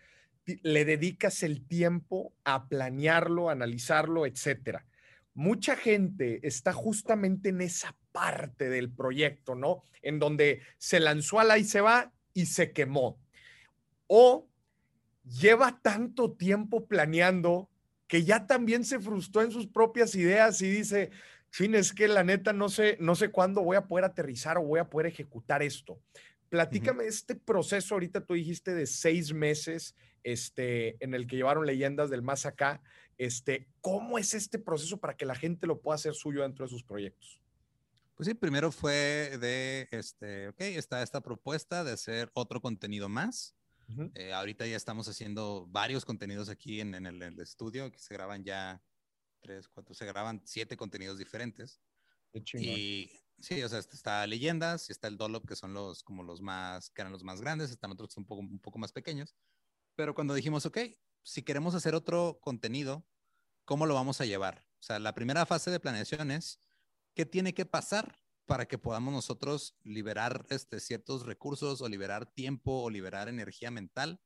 le dedicas el tiempo a planearlo, analizarlo, etcétera. Mucha gente está justamente en esa parte del proyecto, ¿no? En donde se lanzó a la y se va y se quemó. O lleva tanto tiempo planeando que ya también se frustró en sus propias ideas y dice, fin, es que la neta no sé, no sé cuándo voy a poder aterrizar o voy a poder ejecutar esto. Platícame este proceso, ahorita tú dijiste de seis meses, este, en el que llevaron leyendas del más acá. Este, ¿Cómo es este proceso para que la gente lo pueda hacer suyo dentro de sus proyectos? Pues sí, primero fue de, este, ok, está esta propuesta de hacer otro contenido más. Eh, ahorita ya estamos haciendo varios contenidos aquí en, el, en, el, estudio, que se graban ya tres, cuatro, se graban siete contenidos diferentes. Y Sí, o sea, está Leyendas, está el Dolop, que son los como los más, que eran los más grandes, están otros que son un poco, un poco más pequeños. Pero cuando dijimos, ok, si queremos hacer otro contenido, ¿cómo lo vamos a llevar? O sea, la primera fase de planeación es, ¿qué tiene que pasar para que podamos nosotros liberar este, ciertos recursos o liberar tiempo o liberar energía mental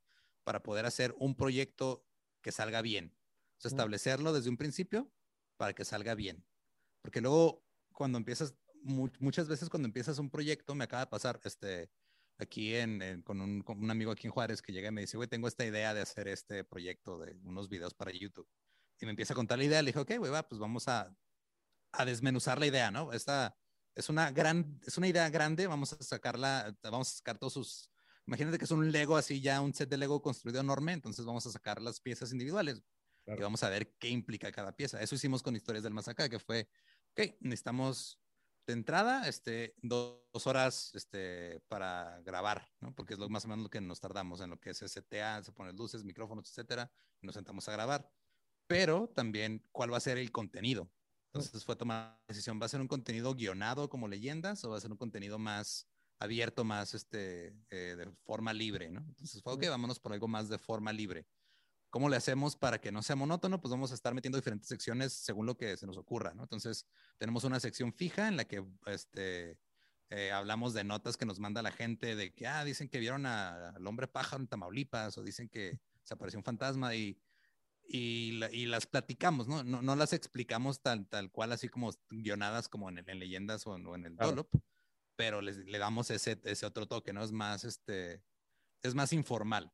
para poder hacer un proyecto que salga bien? O sea, establecerlo desde un principio para que salga bien. Porque luego, cuando empiezas, muchas veces cuando empiezas un proyecto, me acaba de pasar este, aquí en, con, un, con, un, amigo aquí en Juárez que llega y me dice, güey, tengo esta idea de hacer este proyecto de unos videos para YouTube. Y me empieza a contar la idea. Le dije, ok, güey, va, pues vamos a, a desmenuzar la idea, ¿no? Esta es una gran, es una idea grande, vamos a sacarla, vamos a sacar todos sus, imagínate que es un Lego así ya, un set de Lego construido enorme, entonces vamos a sacar las piezas individuales y vamos a ver qué implica cada pieza. Eso hicimos con Historias del Más Acá, que fue, ok, necesitamos de entrada, este, dos, horas este, para grabar, ¿no? Porque es lo más o menos lo que nos tardamos en lo que es STA, se ponen luces, micrófonos, etcétera, y nos sentamos a grabar. Pero también, ¿cuál va a ser el contenido? Entonces fue tomar la decisión, ¿va a ser un contenido guionado como leyendas o va a ser un contenido más abierto, más este, eh, de forma libre, ¿no? Entonces fue, ok, vámonos por algo más de forma libre. ¿Cómo le hacemos para que no sea monótono? Pues vamos a estar metiendo diferentes secciones según lo que se nos ocurra, ¿no? Entonces, tenemos una sección fija en la que este, eh, hablamos de notas que nos manda la gente de que, ah, dicen que vieron al hombre pájaro en Tamaulipas o dicen que se apareció un fantasma y, y, y las platicamos, ¿no? ¿no? ¿no? las explicamos tal, tal cual, así como guionadas como en, en leyendas o, en el Dolop, pero les, le damos ese, ese otro toque, ¿no? Es más, este, es más informal.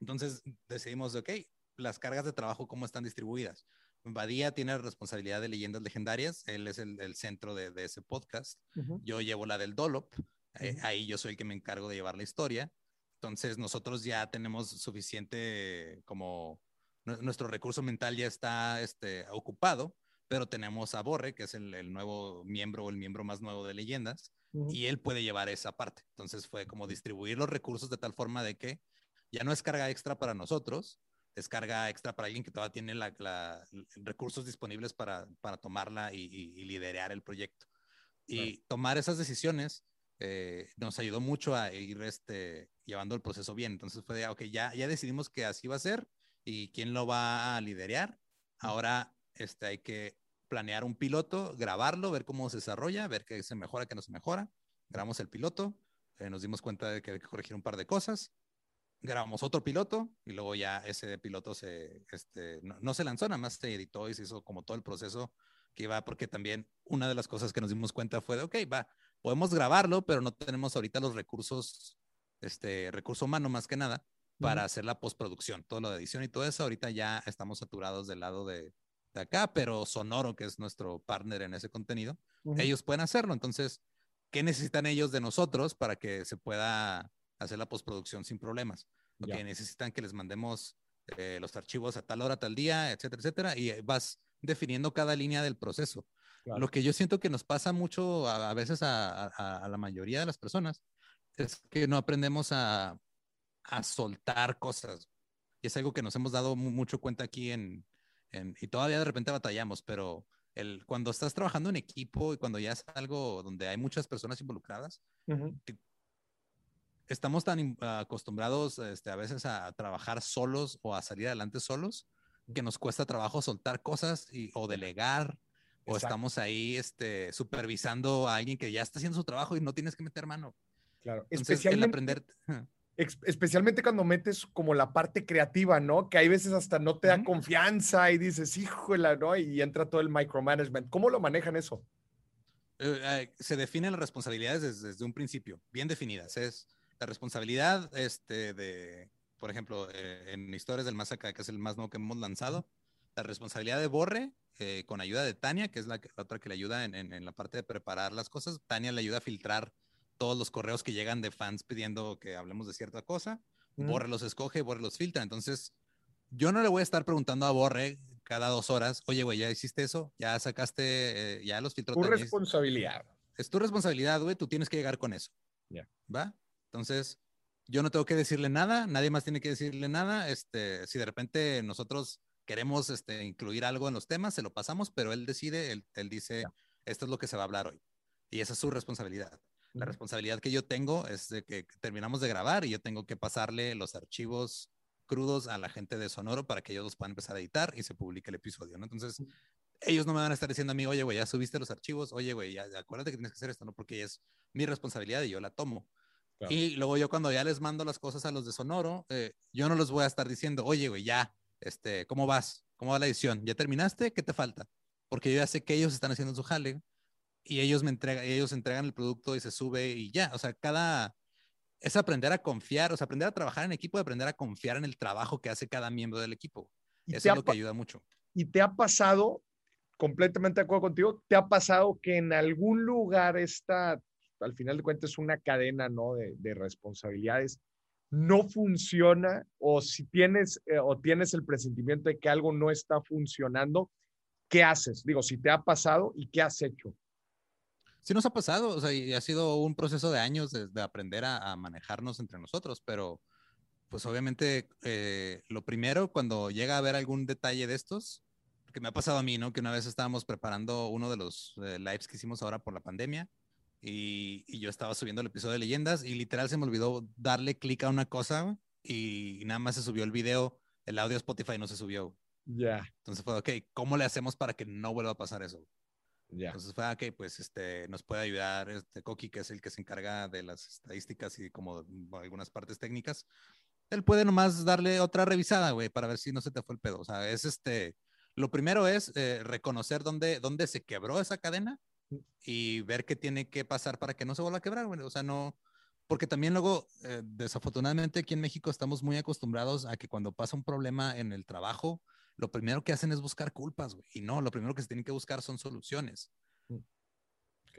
Entonces decidimos, ok, las cargas de trabajo, ¿cómo están distribuidas? Badía tiene responsabilidad de leyendas legendarias, él es el, centro de, ese podcast, yo llevo la del Dolop, eh, ahí yo soy el que me encargo de llevar la historia, entonces nosotros ya tenemos suficiente como nuestro recurso mental ya está este, ocupado, pero tenemos a Borre, que es el, nuevo miembro o el miembro más nuevo de leyendas, y él puede llevar esa parte. Entonces fue como distribuir los recursos de tal forma de que ya no es carga extra para nosotros, es carga extra para alguien que todavía tiene la, recursos disponibles para, para tomarla y, liderar el proyecto. Y tomar esas decisiones eh, nos ayudó mucho a ir este, llevando el proceso bien. Entonces fue de, ok, ya, ya decidimos que así va a ser y quién lo va a liderar. Ahora este, hay que planear un piloto, grabarlo, ver cómo se desarrolla, ver qué se mejora, qué no se mejora. Grabamos el piloto, eh, nos dimos cuenta de que hay que corregir un par de cosas grabamos otro piloto y luego ya ese piloto se, este, no, se lanzó, nada más se editó y se hizo como todo el proceso que iba, porque también una de las cosas que nos dimos cuenta fue de, ok, va, podemos grabarlo, pero no tenemos ahorita los recursos, este, recurso humano más que nada, para hacer la postproducción, todo lo de edición y todo eso. Ahorita ya estamos saturados del lado de, de acá, pero Sonoro, que es nuestro partner en ese contenido, ellos pueden hacerlo. Entonces, ¿qué necesitan ellos de nosotros para que se pueda hacer la postproducción sin problemas? Que necesitan que les mandemos eh, los archivos a tal hora, tal día, etcétera, etcétera, y vas definiendo cada línea del proceso. Lo que yo siento que nos pasa mucho a, veces a, a, la mayoría de las personas es que no aprendemos a, a soltar cosas. Y es algo que nos hemos dado mucho cuenta aquí en, y todavía de repente batallamos, pero el, cuando estás trabajando en equipo y cuando ya es algo donde hay muchas personas involucradas, estamos tan acostumbrados este, a veces a trabajar solos o a salir adelante solos que nos cuesta trabajo soltar cosas y, o delegar. O estamos ahí este, supervisando a alguien que ya está haciendo su trabajo y no tienes que meter mano. Claro, especialmente, aprender especialmente cuando metes como la parte creativa, ¿no? Que hay veces hasta no te da confianza y dices, híjole, ¿no? Y entra todo el micromanagement. ¿Cómo lo manejan eso? Eh, se definen las responsabilidades desde, un principio, bien definidas. Es la responsabilidad este, de, por ejemplo, eh, en Historias del Más Acá, que es el más nuevo que hemos lanzado, la responsabilidad de Borre, eh, con ayuda de Tania, que es la, otra que le ayuda en, en, la parte de preparar las cosas. Tania le ayuda a filtrar todos los correos que llegan de fans pidiendo que hablemos de cierta cosa. Borre los escoge, Borre los filtra. Entonces, yo no le voy a estar preguntando a Borre cada dos horas, oye, güey, ¿ya hiciste eso? ¿Ya sacaste, eh, ya los filtró? Tu responsabilidad. Es tu responsabilidad, güey, tú tienes que llegar con eso. Ya. ¿Va? Entonces, yo no tengo que decirle nada, nadie más tiene que decirle nada. Este, si de repente nosotros queremos este, incluir algo en los temas, se lo pasamos, pero él decide, él, él dice, esto es lo que se va a hablar hoy. Y esa es su responsabilidad. La responsabilidad que yo tengo es de que terminamos de grabar y yo tengo que pasarle los archivos crudos a la gente de Sonoro para que ellos los puedan empezar a editar y se publique el episodio, ¿no? Entonces, ellos no me van a estar diciendo a mí, oye, güey, ya subiste los archivos, oye, güey, ya acuérdate que tienes que hacer esto, ¿no? Porque es mi responsabilidad y yo la tomo. Y luego yo cuando ya les mando las cosas a los de Sonoro, eh, yo no les voy a estar diciendo, oye, güey, ya, este, ¿cómo vas? ¿Cómo va la edición? ¿Ya terminaste? ¿Qué te falta? Porque yo ya sé que ellos están haciendo su jale y ellos me entregan, ellos entregan el producto y se sube y ya, o sea, cada, es aprender a confiar, o sea, aprender a trabajar en equipo y aprender a confiar en el trabajo que hace cada miembro del equipo. Eso es lo que ayuda mucho. ¿Y te ha pasado, completamente de acuerdo contigo, te ha pasado que en algún lugar está, al final de cuentas, una cadena, ¿no? De, de responsabilidades, no funciona o si tienes eh, o tienes el presentimiento de que algo no está funcionando, ¿qué haces? Digo, si te ha pasado y qué has hecho sí nos ha pasado, o sea, y ha sido un proceso de años de, aprender a, manejarnos entre nosotros, pero pues obviamente eh, lo primero cuando llega a haber algún detalle de estos, que me ha pasado a mí, ¿no? Que una vez estábamos preparando uno de los eh, lives que hicimos ahora por la pandemia y, y, yo estaba subiendo el episodio de leyendas y literal se me olvidó darle clic a una cosa y, nada más se subió el video, el audio Spotify no se subió. Ya. Entonces fue, ok, ¿cómo le hacemos para que no vuelva a pasar eso? Entonces fue, que pues este, nos puede ayudar este Coqui, que es el que se encarga de las estadísticas y como algunas partes técnicas. Él puede nomás darle otra revisada, güey, para ver si no se te fue el pedo. O sea, es este, lo primero es eh, reconocer dónde, dónde se quebró esa cadena mm. Y ver qué tiene que pasar para que no se vuelva a quebrar, güey. O sea, no, porque también luego, eh, desafortunadamente aquí en México estamos muy acostumbrados a que cuando pasa un problema en el trabajo, lo primero que hacen es buscar culpas, güey. Y no, lo primero que se tienen que buscar son soluciones. Mm,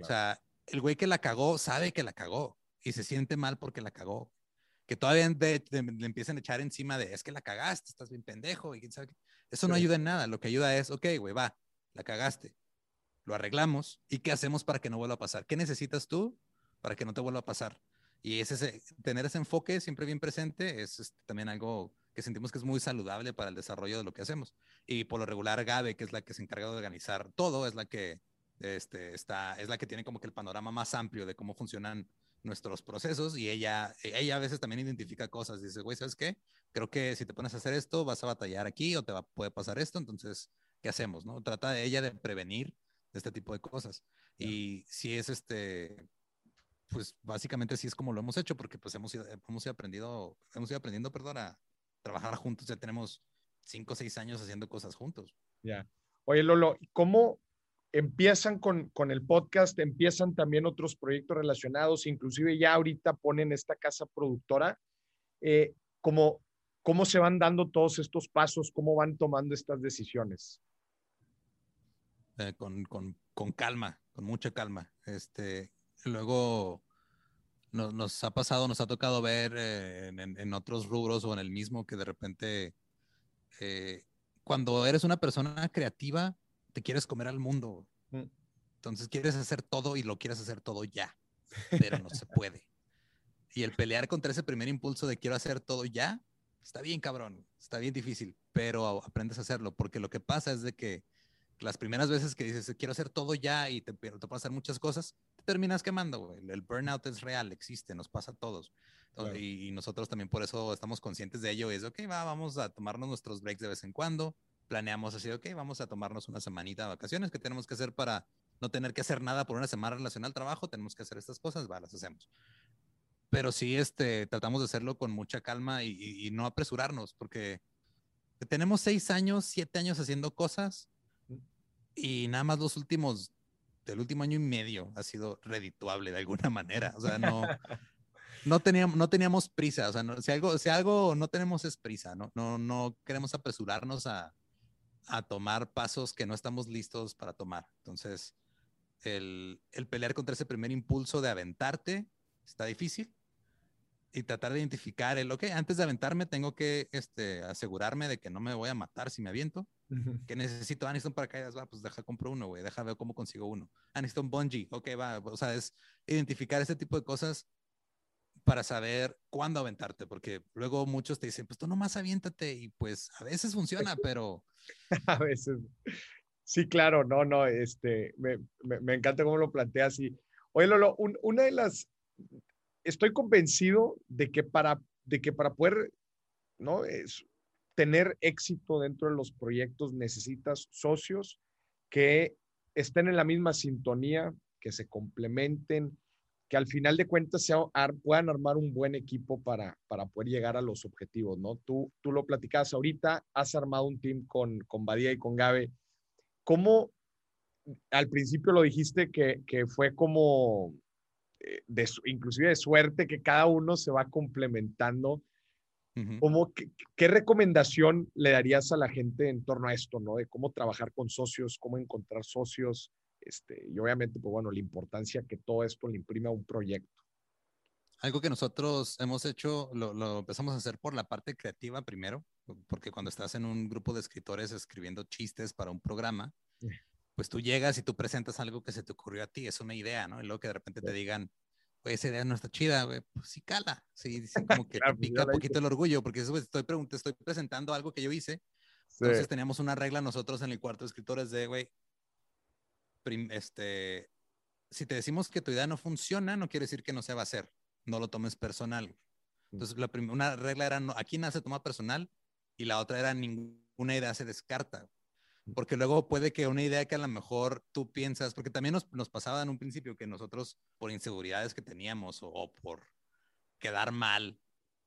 o sea, el güey que la cagó sabe que la cagó y se siente mal porque la cagó. Que todavía le empiecen a echar encima de, es que la cagaste, estás bien pendejo. Y quién sabe Eso no ayuda en nada. Lo que ayuda es, ok, güey, va, la cagaste. Lo arreglamos. ¿Y qué hacemos para que no vuelva a pasar? ¿Qué necesitas tú para que no te vuelva a pasar? Y ese, tener ese enfoque siempre bien presente es este, también algo que sentimos que es muy saludable para el desarrollo de lo que hacemos. Y por lo regular, Gabe, que es la que se encarga de organizar todo, es la que este, está, es la que tiene como que el panorama más amplio de cómo funcionan nuestros procesos y ella, ella a veces también identifica cosas. Dice, güey, ¿sabes qué? Creo que si te pones a hacer esto, vas a batallar aquí o te va, puede pasar esto. Entonces, ¿qué hacemos? No? Trata de ella de prevenir este tipo de cosas. Y si es este, pues básicamente así es como lo hemos hecho, porque pues hemos ido, hemos ido aprendiendo, hemos ido aprendiendo, perdón, a, trabajar juntos, ya tenemos cinco o seis años haciendo cosas juntos. Ya. Oye, Lolo, ¿cómo empiezan con, con el podcast? ¿Empiezan también otros proyectos relacionados? Inclusive ya ahorita ponen esta casa productora. Eh, como ¿Cómo se van dando todos estos pasos? ¿Cómo van tomando estas decisiones? Eh, con, con, con, calma, con mucha calma. Este, luego nos, nos ha pasado, nos ha tocado ver eh, en, en, otros rubros o en el mismo que de repente, eh, cuando eres una persona creativa, te quieres comer al mundo. Mm. Entonces quieres hacer todo y lo quieres hacer todo ya, pero no se puede. Y el pelear contra ese primer impulso de quiero hacer todo ya, está bien cabrón, está bien difícil, pero aprendes a hacerlo, porque lo que pasa es de que las primeras veces que dices quiero hacer todo ya y te, te puedo hacer muchas cosas, te terminas quemando, El burnout es real, existe, nos pasa a todos. y, nosotros también por eso estamos conscientes de ello. Es, ok, va, vamos a tomarnos nuestros breaks de vez en cuando. Planeamos así, ok, vamos a tomarnos una semanita de vacaciones que tenemos que hacer para no tener que hacer nada por una semana relacionada al trabajo, tenemos que hacer estas cosas, va, las hacemos. Pero sí, este, tratamos de hacerlo con mucha calma y, no apresurarnos, porque tenemos seis años, siete años haciendo cosas y nada más los últimos, del último año y medio ha sido redituable de alguna manera. O sea, no, no, teníamos, no teníamos prisa. O sea, si, algo, si algo no tenemos es prisa, no, no, no queremos apresurarnos a, a tomar pasos que no estamos listos para tomar. Entonces, el, pelear contra ese primer impulso de aventarte está difícil y tratar de identificar el, ok, antes de aventarme tengo que este, asegurarme de que no me voy a matar si me aviento. Que necesito? Ah, necesito un paracaídas, va, pues deja, compro uno, güey, deja ver cómo consigo uno. Ah, necesito un bungee, ok, va, o sea, es identificar ese tipo de cosas para saber cuándo aventarte, porque luego muchos te dicen, pues tú nomás aviéntate y pues a veces funciona, pero... a veces. Sí, claro, no, no, este, me, me, encanta cómo lo planteas. Y, oye, Lolo, una de las, estoy convencido de que para, de que para poder, ¿no? Es, tener éxito dentro de los proyectos necesitas socios que estén en la misma sintonía, que se complementen, que al final de cuentas puedan armar un buen equipo para, para poder llegar a los objetivos, ¿no? Tú, tú lo platicabas ahorita, has armado un team con, con Badía y con Gabe ¿Cómo al principio lo dijiste que, fue como, de, inclusive de suerte, que cada uno se va complementando? qué, recomendación le darías a la gente en torno a esto, ¿no? De cómo trabajar con socios, cómo encontrar socios, este, y obviamente, pues bueno, la importancia que todo esto le imprime a un proyecto. Algo que nosotros hemos hecho, lo, lo, empezamos a hacer por la parte creativa primero porque cuando estás en un grupo de escritores escribiendo chistes para un programa, pues tú llegas y tú presentas algo que se te ocurrió a ti, es una idea, ¿no? Y luego que de repente te digan, pues esa idea no está chida, güey, pues sí cala, sí, dicen como que te pues, pica un poquito el orgullo, porque eso, estoy, estoy presentando algo que yo hice, entonces teníamos una regla nosotros en el cuarto de escritores de, güey, este, si te decimos que tu idea no funciona, no quiere decir que no se va a hacer, no lo tomes personal. Mm. Entonces, la una regla era, no, aquí nace toma personal, y la otra era ninguna idea se descarta. Porque luego puede que una idea que a lo mejor tú piensas, porque también nos, nos pasaba en un principio que nosotros, por inseguridades que teníamos o, por quedar mal,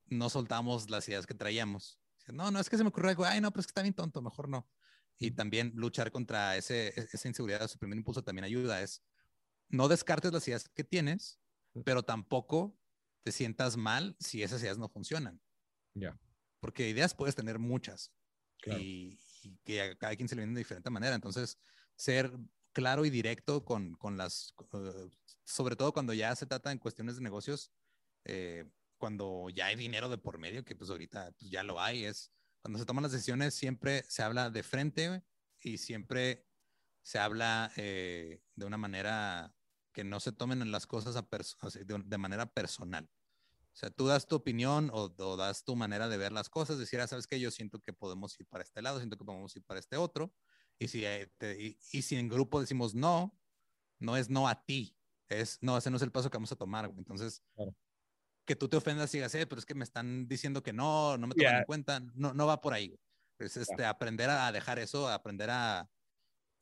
no soltamos las ideas que traíamos. No, no, es que se me ocurrió algo, ay, no, pero es que está bien tonto, mejor no. Y también luchar contra ese, e, esa inseguridad, su primer impulso también ayuda, es no descartes las ideas que tienes, pero tampoco te sientas mal si esas ideas no funcionan. Ya porque ideas puedes tener muchas y, que a cada quien se le viene de diferente manera. Entonces, ser claro y directo con, con las, eh, sobre todo cuando ya se trata en cuestiones de negocios, eh, cuando ya hay dinero de por medio, que pues ahorita pues ya lo hay, es cuando se toman las decisiones siempre se habla de frente y siempre se habla eh, de una manera que no se tomen las cosas de manera personal. O sea, tú das tu opinión o, das tu manera de ver las cosas, decir, ah, sabes que yo siento que podemos ir para este lado, siento que podemos ir para este otro. Y si, eh, y, si en grupo decimos no, no es no a ti, es no, ese no es el paso que vamos a tomar. Entonces, que tú te ofendas y digas, eh, pero es que me están diciendo que no, no me toman en cuenta, no, no va por ahí. Es este, aprender a dejar eso, aprender a,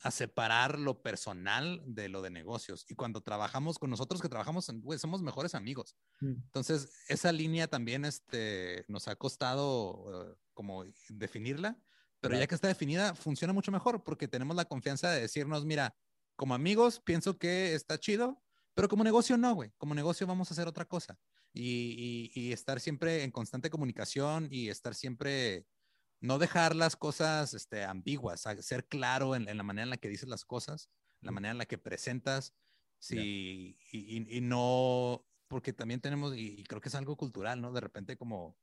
a separar lo personal de lo de negocios. Y cuando trabajamos con nosotros que trabajamos, somos mejores amigos. Mm. Entonces, esa línea también este, nos ha costado eh, como definirla, pero ya que está definida, funciona mucho mejor porque tenemos la confianza de decirnos, mira, como amigos pienso que está chido, pero como negocio no, güey. Como negocio vamos a hacer otra cosa. y, estar siempre en constante comunicación y estar siempre, no dejar las cosas este, ambiguas, ser claro en, la manera en la que dices las cosas, la manera en la que presentas, sí, y, no, porque también tenemos, y, creo que es algo cultural, ¿no? De repente como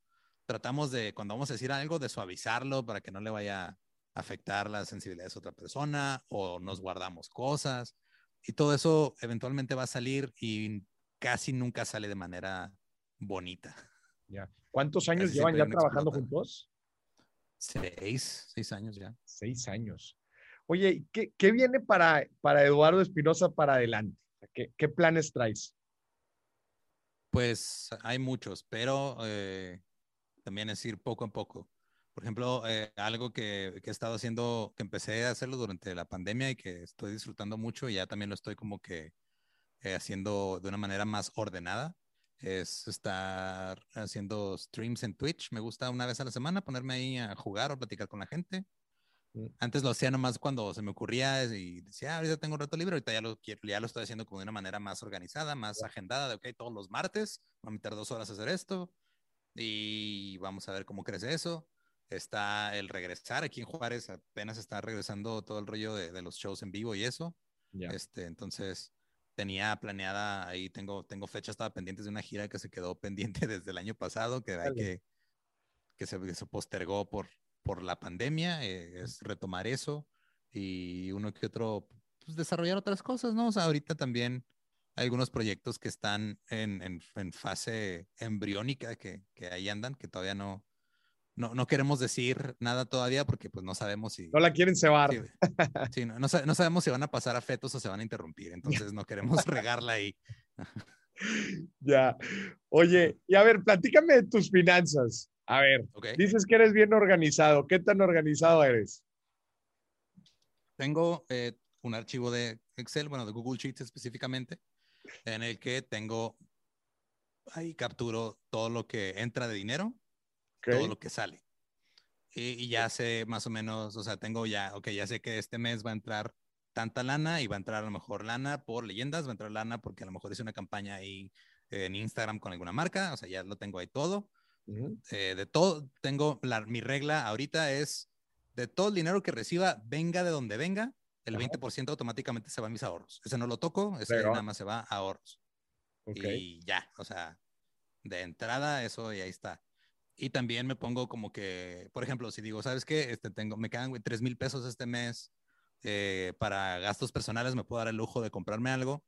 tratamos de, cuando vamos a decir algo, de suavizarlo para que no le vaya a afectar la sensibilidad de otra persona o nos guardamos cosas. Y todo eso eventualmente va a salir y casi nunca sale de manera bonita. Ya. ¿Cuántos años llevan ya trabajando juntos? Seis, seis años ya. Seis años. Oye, ¿qué, qué viene para, para Eduardo Espinosa para adelante? ¿Qué, ¿Qué, planes traes? Pues hay muchos, pero eh, también es ir poco a poco. Por ejemplo, eh, algo que, que, he estado haciendo, que empecé a hacerlo durante la pandemia y que estoy disfrutando mucho y ya también lo estoy como que eh, haciendo de una manera más ordenada, es estar haciendo streams en Twitch. Me gusta una vez a la semana ponerme ahí a jugar o platicar con la gente. Mm. Antes lo hacía nomás cuando se me ocurría y decía, ah, ahorita tengo un rato libre, ahorita ya lo, ya lo estoy haciendo como de una manera más organizada, más agendada, de, ok, todos los martes, voy a meter dos horas a hacer esto y vamos a ver cómo crece eso. Está el regresar aquí en Juárez, apenas está regresando todo el rollo de, los shows en vivo y eso. Este, entonces, tenía planeada, ahí tengo, tengo fecha, estaba pendiente de una gira que se quedó pendiente desde el año pasado, que, que, que, se, se, postergó por, por la pandemia, eh, es retomar eso y uno que otro, pues desarrollar otras cosas, ¿no? O sea, ahorita también hay algunos proyectos que están en, en, en fase embriónica, que, que ahí andan, que todavía no, no, no, queremos decir nada todavía porque pues no sabemos si... No la quieren cebar. Sí, no, no, sabemos si van a pasar a fetos o se van a interrumpir, entonces no queremos regarla ahí. ya. Oye, y a ver, platícame de tus finanzas. A ver, dices que eres bien organizado. ¿Qué tan organizado eres? Tengo eh, un archivo de Excel, bueno, de Google Sheets específicamente, en el que tengo, ahí capturo todo lo que entra de dinero todo lo que sale. Y, ya sé más o menos, o sea, tengo ya, ok, ya sé que este mes va a entrar tanta lana y va a entrar a lo mejor lana por leyendas, va a entrar lana porque a lo mejor hice una campaña ahí en Instagram con alguna marca, o sea, ya lo tengo ahí todo. Eh, de todo, tengo, la, mi regla ahorita es, de todo el dinero que reciba, venga de donde venga, el 20% automáticamente se va a mis ahorros. Ese no lo toco, ese nada más se va a ahorros. Y ya, o sea, de entrada, eso y ahí está. Y también me pongo como que, por ejemplo, si digo, ¿sabes qué? Este, tengo, me quedan 3 mil pesos este mes eh, para gastos personales, me puedo dar el lujo de comprarme algo.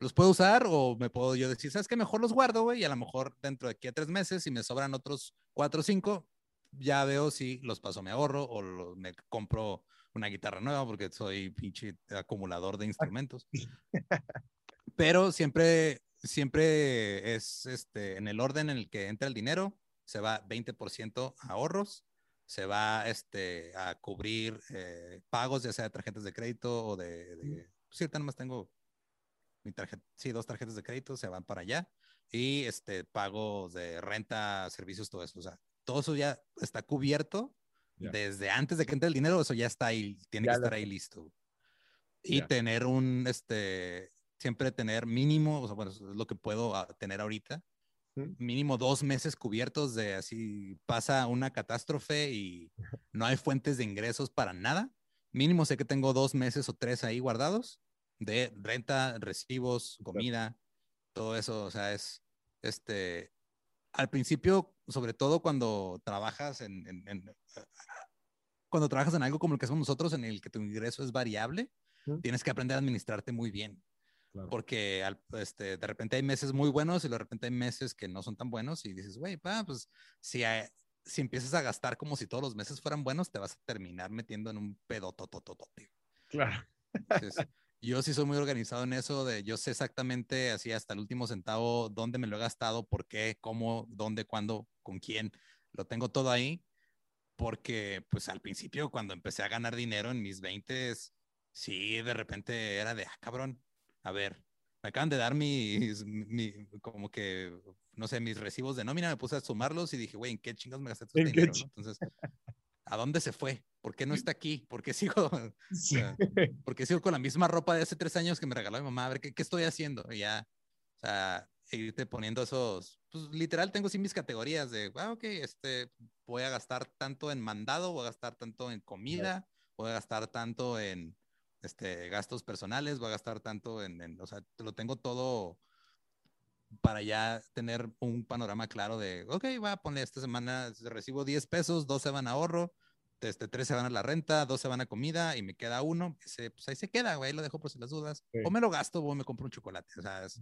Los puedo usar o me puedo yo decir, ¿sabes qué? Mejor los guardo, güey, y a lo mejor dentro de aquí a tres meses, si me sobran otros cuatro o cinco, ya veo si los paso me ahorro o me compro una guitarra nueva porque soy pinche acumulador de instrumentos. Pero siempre, siempre es este, en el orden en el que entra el dinero se va 20% a ahorros, se va este, a cubrir eh, pagos, ya sea de tarjetas de crédito o de, de sí, ahorita nomás tengo mi tarjeta, sí, dos tarjetas de crédito, se van para allá, y este, pagos de renta, servicios, todo eso, o sea, todo eso ya está cubierto desde antes de que entre el dinero, eso ya está ahí, tiene que estar ahí listo. Y tener un, este, siempre tener mínimo, o sea, bueno, es lo que puedo ah, tener ahorita, mínimo dos meses cubiertos de así pasa una catástrofe y no hay fuentes de ingresos para nada. Mínimo sé que tengo dos meses o tres ahí guardados de renta, recibos, comida, todo eso. O sea, es este, al principio, sobre todo cuando trabajas en, cuando trabajas en algo como el que hacemos nosotros, en el que tu ingreso es variable, tienes que aprender a administrarte muy bien. Porque este, de repente hay meses muy buenos y de repente hay meses que no son tan buenos y dices, güey, pues si, si empiezas a gastar como si todos los meses fueran buenos, te vas a terminar metiendo en un pedo. Claro. yo sí soy muy organizado en eso, de yo sé exactamente así hasta el último centavo dónde me lo he gastado, por qué, cómo, dónde, cuándo, con quién. Lo tengo todo ahí porque pues al principio cuando empecé a ganar dinero en mis 20 sí, de repente era de, ah, cabrón, a ver, me acaban de dar mis, como que, no sé, mis recibos de nómina, me puse a sumarlos y dije, güey, ¿en qué chingos me gasté este dinero? Entonces, ¿a dónde se fue? ¿Por qué no está aquí? ¿Por qué sigo, sigo con la misma ropa de hace tres años que me regaló mi mamá? A ver, ¿qué, qué estoy haciendo? Y ya, o sea, irte poniendo esos, pues literal tengo sí mis categorías de, ah, ok, este, voy a gastar tanto en mandado, voy a gastar tanto en comida, voy a gastar tanto en este, gastos personales, voy a gastar tanto en, en, o sea, lo tengo todo para ya tener un panorama claro de, ok, voy a poner esta semana, recibo 10 pesos, 12 van a ahorro, este, 13 van a la renta, 12 van a comida y me queda uno, ese, pues ahí se queda, güey, lo dejo por si las dudas. O me lo gasto o me compro un chocolate. O sea, es,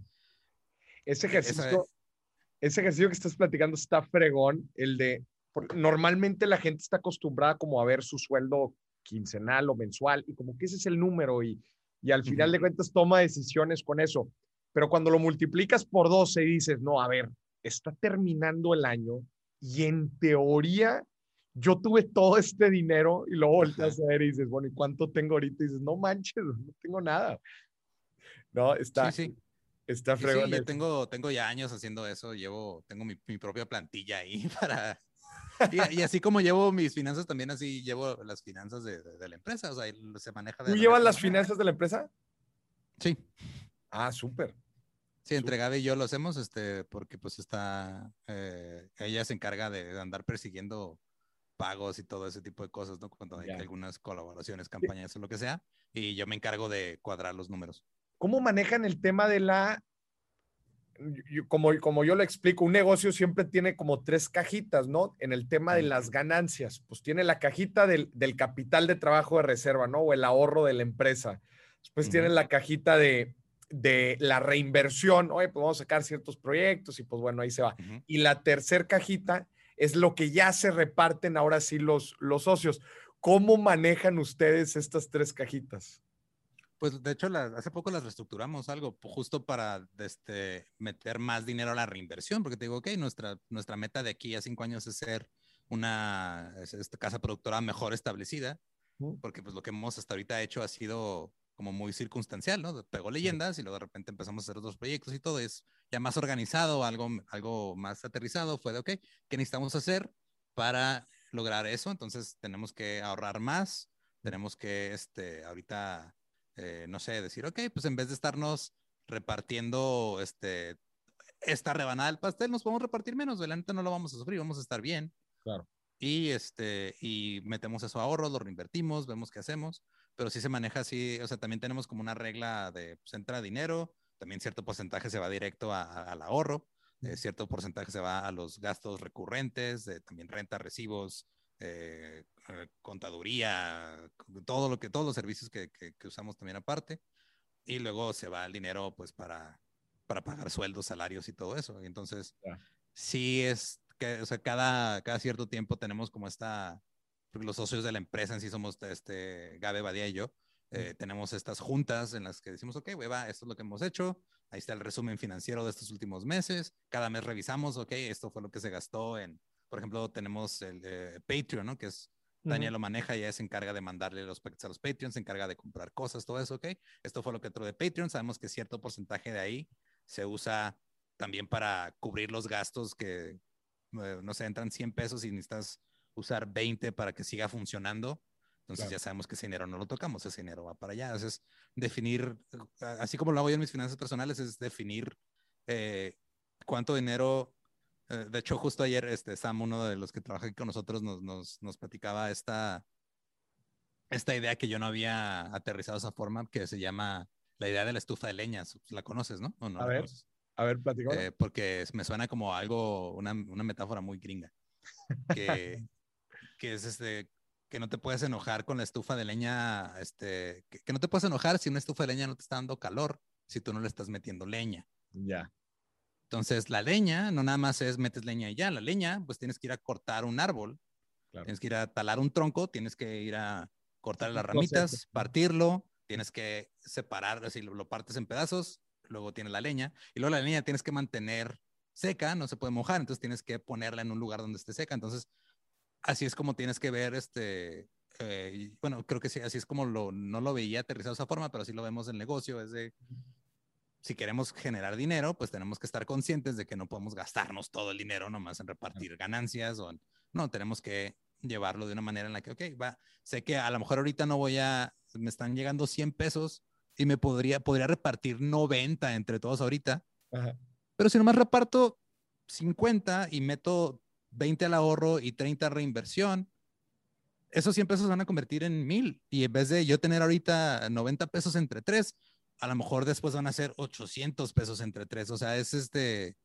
ese ejercicio, ese ejercicio que estás platicando está fregón, el de, normalmente la gente está acostumbrada como a ver su sueldo quincenal o mensual y como que ese es el número y, y al final de cuentas toma decisiones con eso. Pero cuando lo multiplicas por 12 y dices, no, a ver, está terminando el año y en teoría yo tuve todo este dinero y luego volteas a ver y dices, bueno, ¿y cuánto tengo ahorita? Y dices, no manches, no tengo nada. No, está, sí, está fregón. Sí, tengo, tengo ya años haciendo eso, llevo, tengo mi, mi propia plantilla ahí para... Y, así como llevo mis finanzas, también así llevo las finanzas de, de, la empresa, o sea, se maneja... De ¿Tú llevas las finanzas de la empresa? Sí. Ah, súper. Sí, entre Gaby y yo lo hacemos, este, porque pues está, eh, ella se encarga de andar persiguiendo pagos y todo ese tipo de cosas, ¿no? Cuando hay algunas colaboraciones, campañas o lo que sea, y yo me encargo de cuadrar los números. ¿Cómo manejan el tema de la, como, como yo lo explico, un negocio siempre tiene como tres cajitas, ¿no? En el tema de las ganancias, pues tiene la cajita del, del capital de trabajo de reserva, ¿no? O el ahorro de la empresa. Después tiene la cajita de, de la reinversión, oye, pues vamos a sacar ciertos proyectos y pues bueno, ahí se va. Y la tercer cajita es lo que ya se reparten ahora sí los, los socios. ¿Cómo manejan ustedes estas tres cajitas? Pues de hecho, hace poco las reestructuramos algo justo para este, meter más dinero a la reinversión, porque te digo, ok, nuestra, nuestra meta de aquí a cinco años es ser una esta casa productora mejor establecida, porque pues lo que hemos hasta ahorita hecho ha sido como muy circunstancial, ¿no? Pegó leyendas y luego de repente empezamos a hacer otros proyectos y todo es ya más organizado, algo, algo más aterrizado. Fue de, ok, ¿qué necesitamos hacer para lograr eso? Entonces tenemos que ahorrar más, tenemos que, este, ahorita, eh, no sé, decir, ok, pues en vez de estarnos repartiendo, este, esta rebanada del pastel, nos podemos repartir menos, delante no lo vamos a sufrir, vamos a estar bien. Claro. Y, este, y metemos eso a ahorros, lo reinvertimos, vemos qué hacemos pero sí se maneja así, o sea, también tenemos como una regla de, pues entra dinero, también cierto porcentaje se va directo al ahorro, eh, cierto porcentaje se va a los gastos recurrentes, también renta, recibos, eh, contaduría, todo lo que, todos los servicios que, que, usamos también aparte, y luego se va el dinero pues para, para pagar sueldos, salarios y todo eso. Y entonces, sí es que, o sea, cada, cada cierto tiempo tenemos como esta porque los socios de la empresa en sí somos este, Gabe, Badía y yo, eh, tenemos estas juntas en las que decimos, ok, va, esto es lo que hemos hecho, ahí está el resumen financiero de estos últimos meses, cada mes revisamos, ok, esto fue lo que se gastó en, por ejemplo, tenemos el eh, Patreon, ¿no? Que es, Daniel lo maneja y ella se encarga de mandarle los paquetes a los Patreons, se encarga de comprar cosas, todo eso, ok, esto fue lo que entró de Patreon, sabemos que cierto porcentaje de ahí se usa también para cubrir los gastos que, eh, no sé, entran 100 pesos y necesitas usar 20 para que siga funcionando. Entonces ya sabemos que ese dinero no lo tocamos, ese dinero va para allá. Entonces, definir, así como lo hago yo en mis finanzas personales, es definir eh, cuánto dinero. Eh, de hecho, justo ayer este, Sam, uno de los que trabaja aquí con nosotros, nos, nos, nos platicaba esta, esta idea que yo no había aterrizado esa forma, que se llama la idea de la estufa de leñas. La conoces, ¿no? no a, ver, a ver, eh, porque me suena como algo, una, una metáfora muy gringa. Que, que es este, que no te puedes enojar con la estufa de leña, este, que, no te puedes enojar si una estufa de leña no te está dando calor, si tú no le estás metiendo leña. Ya. Entonces, la leña no nada más es metes leña y ya, la leña, pues tienes que ir a cortar un árbol, tienes que ir a talar un tronco, tienes que ir a cortar las ramitas, partirlo, tienes que separar, así lo, lo partes en pedazos, luego tienes la leña, y luego la leña tienes que mantener seca, no se puede mojar, entonces tienes que ponerla en un lugar donde esté seca. Entonces, así es como tienes que ver este, eh, bueno, creo que sí, así es como lo, no lo veía aterrizado de esa forma, pero así lo vemos en el negocio, es de, si queremos generar dinero, pues tenemos que estar conscientes de que no podemos gastarnos todo el dinero nomás en repartir ganancias o no, tenemos que llevarlo de una manera en la que, ok, va, sé que a lo mejor ahorita no voy a, me están llegando 100 pesos y me podría, podría repartir 90 entre todos ahorita, Pero si nomás reparto 50 y meto 20 al ahorro y 30 a reinversión, esos 100 pesos van a convertir en mil. Y en vez de yo tener ahorita 90 pesos entre tres, a lo mejor después van a ser 800 pesos entre tres. O sea, es este,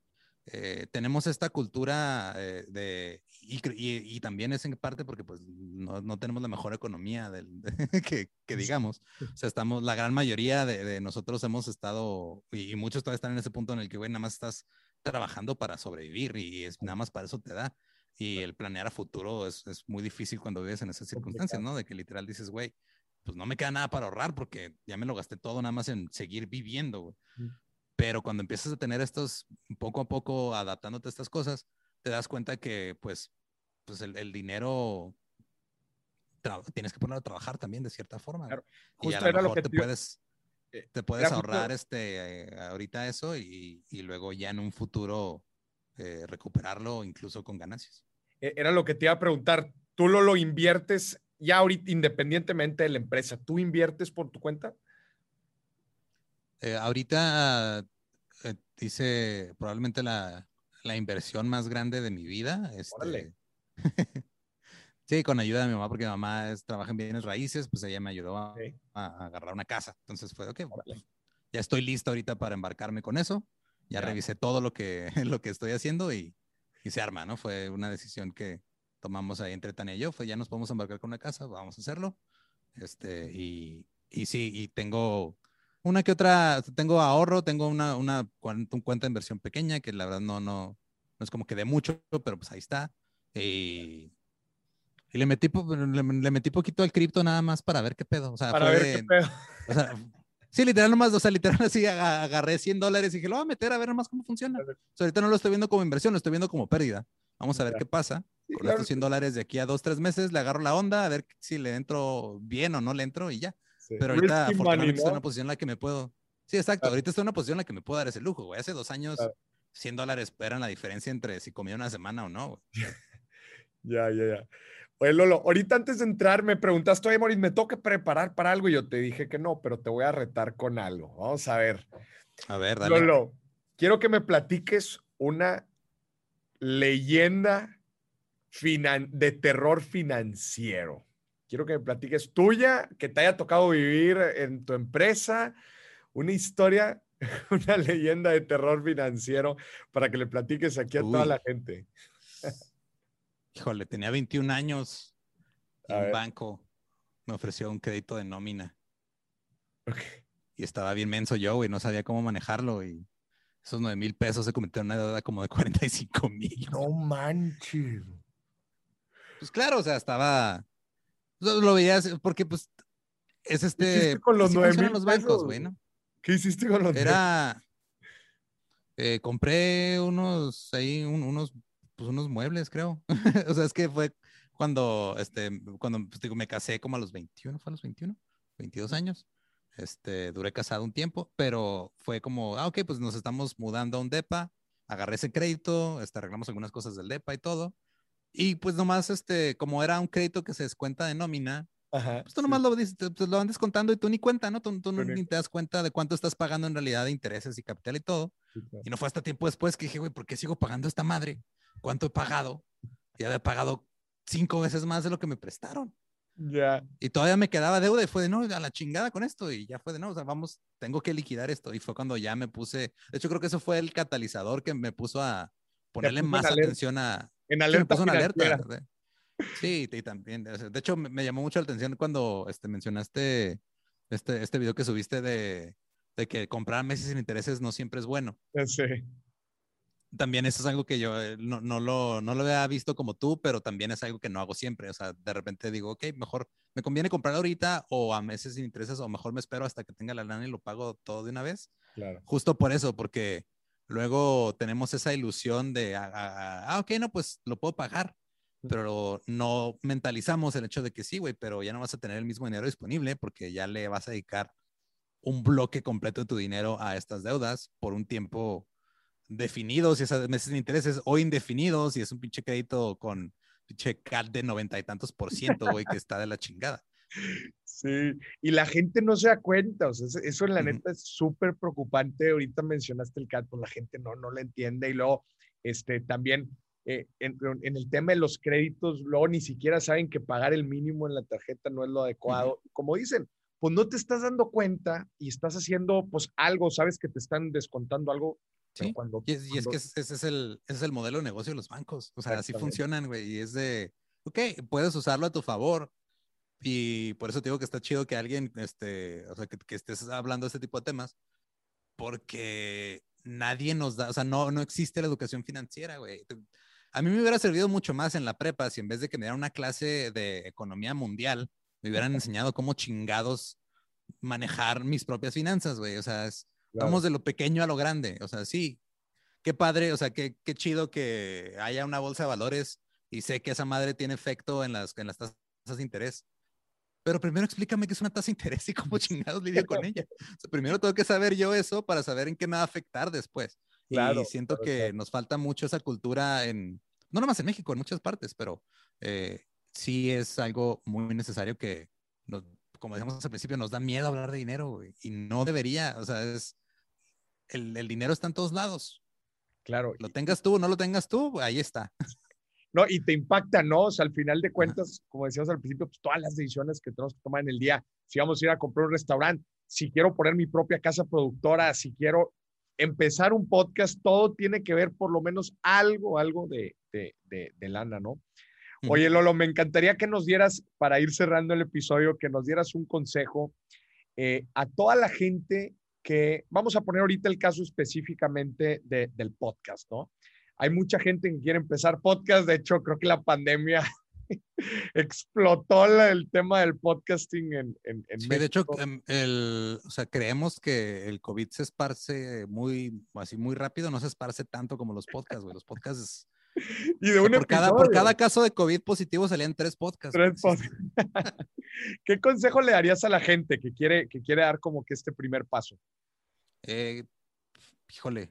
eh, tenemos esta cultura eh, de, y, también es en parte porque pues no, no tenemos la mejor economía del, que, que, digamos. O sea, estamos, la gran mayoría de, de nosotros hemos estado, y, muchos todavía están en ese punto en el que, güey, nada más estás trabajando para sobrevivir y es, nada más para eso te da. Y el planear a futuro es, es muy difícil cuando vives en esas circunstancias, ¿no? De que literal dices, güey, pues no me queda nada para ahorrar porque ya me lo gasté todo nada más en seguir viviendo, güey. Pero cuando empiezas a tener estos, poco a poco adaptándote a estas cosas, te das cuenta que pues, pues el, el dinero tienes que ponerlo a trabajar también de cierta forma. Claro. Y a lo mejor te, puedes, eh, te puedes ahorrar este, eh, ahorita eso y, y, luego ya en un futuro eh, recuperarlo incluso con ganancias. E, era lo que te iba a preguntar. ¿Tú lo, lo inviertes ya ahorita independientemente de la empresa? ¿Tú inviertes por tu cuenta? Eh, ahorita eh, dice probablemente la, la, inversión más grande de mi vida. Este, sí, con ayuda de mi mamá, porque mi mamá es, trabaja en bienes raíces, pues ella me ayudó a, agarrar una casa. Entonces fue, ok, pues, ya estoy listo ahorita para embarcarme con eso. Ya, revisé todo lo que, lo que estoy haciendo y, y, se arma, ¿no? Fue una decisión que tomamos ahí entre Tania y yo. Fue, ya nos podemos embarcar con una casa, vamos a hacerlo. Este, y, y sí, y tengo una que otra, tengo ahorro, tengo una, una, cuenta de inversión pequeña que la verdad no, no, no es como que de mucho, pero pues ahí está. Y, y le, metí, le, metí poquito al cripto nada más para ver qué pedo. O sea, para ver qué pedo. O sea, sí, literal nomás, o sea, literal así agarré 100 dólares y dije, lo voy a meter a ver nomás cómo funciona. O sea, ahorita no lo estoy viendo como inversión, lo estoy viendo como pérdida. Vamos a ver qué pasa. Con estos 100 dólares de aquí a dos, tres meses, le agarro la onda, a ver si le entro bien o no le entro y ya. Pero ahorita, afortunadamente, estoy en una posición en la que me puedo. Sí, exacto. Ahorita estoy en una posición en la que me puedo dar ese lujo, güey. Hace dos años, 100 dólares eran la diferencia entre si comía una semana o no, ya, ya, ya. Oye, Lolo, ahorita antes de entrar me preguntaste, oye, Moris, ¿me toca preparar para algo? Y yo te dije que no, pero te voy a retar con algo. Vamos a ver. A ver, dale. Lolo, quiero que me platiques una leyenda de terror financiero. Quiero que me platiques tuya, que te haya tocado vivir en tu empresa, una historia, una leyenda de terror financiero para que le platiques aquí a toda la gente. Híjole, tenía 21 años y un banco me ofreció un crédito de nómina. Y estaba bien menso yo, y no sabía cómo manejarlo y esos 9 mil pesos se convirtieron en una deuda como de 45 mil. No manches. Pues claro, o sea, estaba, lo veías porque pues es este... con los nueve los bancos, güey, ¿no? ¿Qué hiciste con los Era... Eh, compré unos, ahí, unos, pues unos muebles, creo. o sea, es que fue cuando, este, cuando pues, digo, me casé como a los 21, ¿fue a los 21? 22 años. Este, duré casado un tiempo, pero fue como, ah, ok, pues nos estamos mudando a un DEPA, agarré ese crédito, este, arreglamos algunas cosas del DEPA y todo, y pues nomás, este, como era un crédito que se descuenta de nómina, pues tú nomás lo, pues, lo van descontando y tú ni cuenta, ¿no? Tú, ni te das cuenta de cuánto estás pagando en realidad de intereses y capital y todo. Y no fue hasta tiempo después que dije, güey, ¿por qué sigo pagando esta madre? ¿Cuánto he pagado? Y había pagado cinco veces más de lo que me prestaron. Ya. Y todavía me quedaba deuda y fue de no, a la chingada con esto. Y ya fue de no, o sea, vamos, tengo que liquidar esto. Y fue cuando ya me puse, de hecho, creo que eso fue el catalizador que me puso a ponerle más atención a, en alerta. Sí, alerta. Sí, y también. De hecho, me, llamó mucho la atención cuando este, mencionaste este, este video que subiste de, de que comprar meses sin intereses no siempre es bueno. Sí. También eso es algo que yo eh, no, no, lo, no lo había visto como tú, pero también es algo que no hago siempre. O sea, de repente digo, ok, mejor me conviene comprar ahorita o a meses sin intereses o mejor me espero hasta que tenga la lana y lo pago todo de una vez. Claro. Justo por eso, porque luego tenemos esa ilusión de, ah, ah, ah, ok, no, pues lo puedo pagar, pero no mentalizamos el hecho de que sí, güey, pero ya no vas a tener el mismo dinero disponible porque ya le vas a dedicar un bloque completo de tu dinero a estas deudas por un tiempo definido, si esas meses de intereses, o indefinidos, si es un pinche crédito con pinche CAT de noventa y tantos por ciento, güey, que está de la chingada. Sí, y la gente no se da cuenta, o sea, eso en la neta es súper preocupante. Ahorita mencionaste el CAT, pues la gente no, no lo entiende y luego, este, también eh, en, el tema de los créditos, luego ni siquiera saben que pagar el mínimo en la tarjeta no es lo adecuado. Como dicen, pues no te estás dando cuenta y estás haciendo pues algo, sabes que te están descontando algo. Sí, cuando, y, es, que ese es, el, ese es el modelo de negocio de los bancos. O sea, así funcionan, güey. Y es de, ok, puedes usarlo a tu favor, y por eso te digo que está chido que alguien, este, o sea, que, que, estés hablando de este tipo de temas, porque nadie nos da, o sea, no, no existe la educación financiera, güey. A mí me hubiera servido mucho más en la prepa si en vez de que me dieran una clase de economía mundial, me hubieran enseñado cómo chingados manejar mis propias finanzas, güey. O sea, vamos de lo pequeño a lo grande. O sea, sí, qué padre, o sea, qué, qué chido que haya una bolsa de valores y sé que esa madre tiene efecto en las, en las tasas de interés pero primero explícame qué es una tasa de interés y cómo chingados lidio con ella. primero tengo que saber yo eso para saber en qué me va a afectar después. Claro, y siento que nos falta mucho esa cultura en, no nomás en México, en muchas partes, pero eh, sí es algo muy necesario que, como decíamos al principio, nos da miedo hablar de dinero y no debería, o sea, es, el, el dinero está en todos lados. Claro. Lo tengas tú no lo tengas tú, ahí está. ¿no? Y te impacta, ¿no? O sea, al final de cuentas, como decíamos al principio, pues todas las decisiones que tenemos que tomar en el día, si vamos a ir a comprar un restaurante, si quiero poner mi propia casa productora, si quiero empezar un podcast, todo tiene que ver por lo menos algo, algo de, de, de, lana, ¿no? Oye, Lolo, me encantaría que nos dieras, para ir cerrando el episodio, que nos dieras un consejo eh, a toda la gente que, vamos a poner ahorita el caso específicamente del podcast, ¿no? Hay mucha gente que quiere empezar podcast. De hecho, creo que la pandemia explotó el tema del podcasting en, en, sí, de hecho, em, el, o sea, creemos que el COVID se esparce muy, así muy rápido, no se esparce tanto como los podcasts, güey. Los podcasts... Y de por, cada, por cada caso de COVID positivo salían tres podcasts. Tres podcasts. ¿Qué consejo le darías a la gente que quiere, que quiere dar como que este primer paso? Eh, híjole,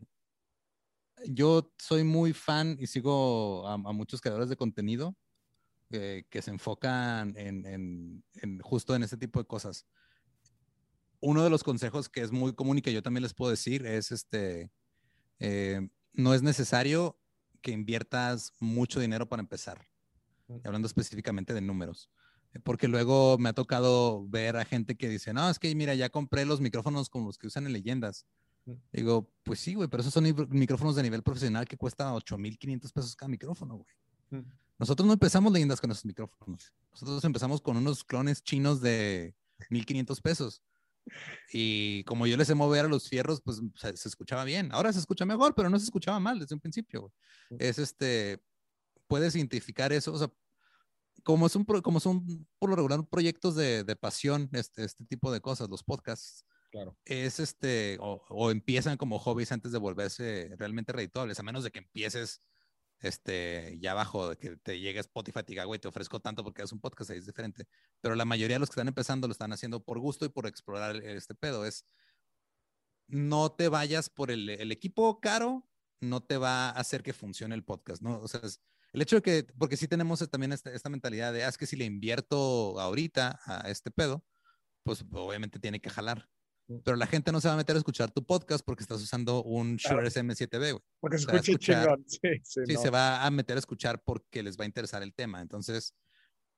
yo soy muy fan y sigo a, muchos creadores de contenido que se enfocan en, justo en ese tipo de cosas. Uno de los consejos que es muy común y que yo también les puedo decir es este, eh, no es necesario que inviertas mucho dinero para empezar, hablando específicamente de números. Porque luego me ha tocado ver a gente que dice, no, es que mira, ya compré los micrófonos como los que usan en leyendas Digo, pues sí, güey, pero esos son micrófonos de nivel profesional que cuesta 8.500 pesos cada micrófono, güey. Nosotros no empezamos leyendas con esos micrófonos. Nosotros empezamos con unos clones chinos de 1.500 pesos. Y como yo les sé mover a los fierros, pues se, escuchaba bien. Ahora se escucha mejor, pero no se escuchaba mal desde un principio. Es este, puedes identificar eso. O sea, como, es un, como son por lo regular proyectos de, de pasión, este, este tipo de cosas, los podcasts, Claro. Es este, o, empiezan como hobbies antes de volverse realmente redituables, a menos de que empieces este, ya abajo, de que te llegue Spotify y te diga, güey, te ofrezco tanto porque es un podcast, es diferente. Pero la mayoría de los que están empezando lo están haciendo por gusto y por explorar este pedo. Es, no te vayas por el, el equipo caro, no te va a hacer que funcione el podcast, ¿no? O sea, el hecho de que, porque sí tenemos también esta, esta mentalidad de, ah, es que si le invierto ahorita a este pedo, pues obviamente tiene que jalar. Pero la gente no se va a meter a escuchar tu podcast porque estás usando un Shure SM7B, güey. Porque se escucha chingón. Sí, sí, sí se va a meter a escuchar porque les va a interesar el tema. Entonces,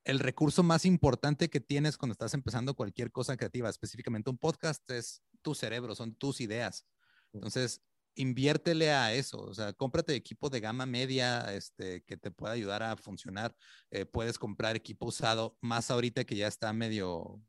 el recurso más importante que tienes cuando estás empezando cualquier cosa creativa, específicamente un podcast, es tu cerebro, son tus ideas. Entonces, inviértele a eso, o sea, cómprate equipo de gama media este, que te pueda ayudar a funcionar. Eh, puedes comprar equipo usado, más ahorita que ya está medio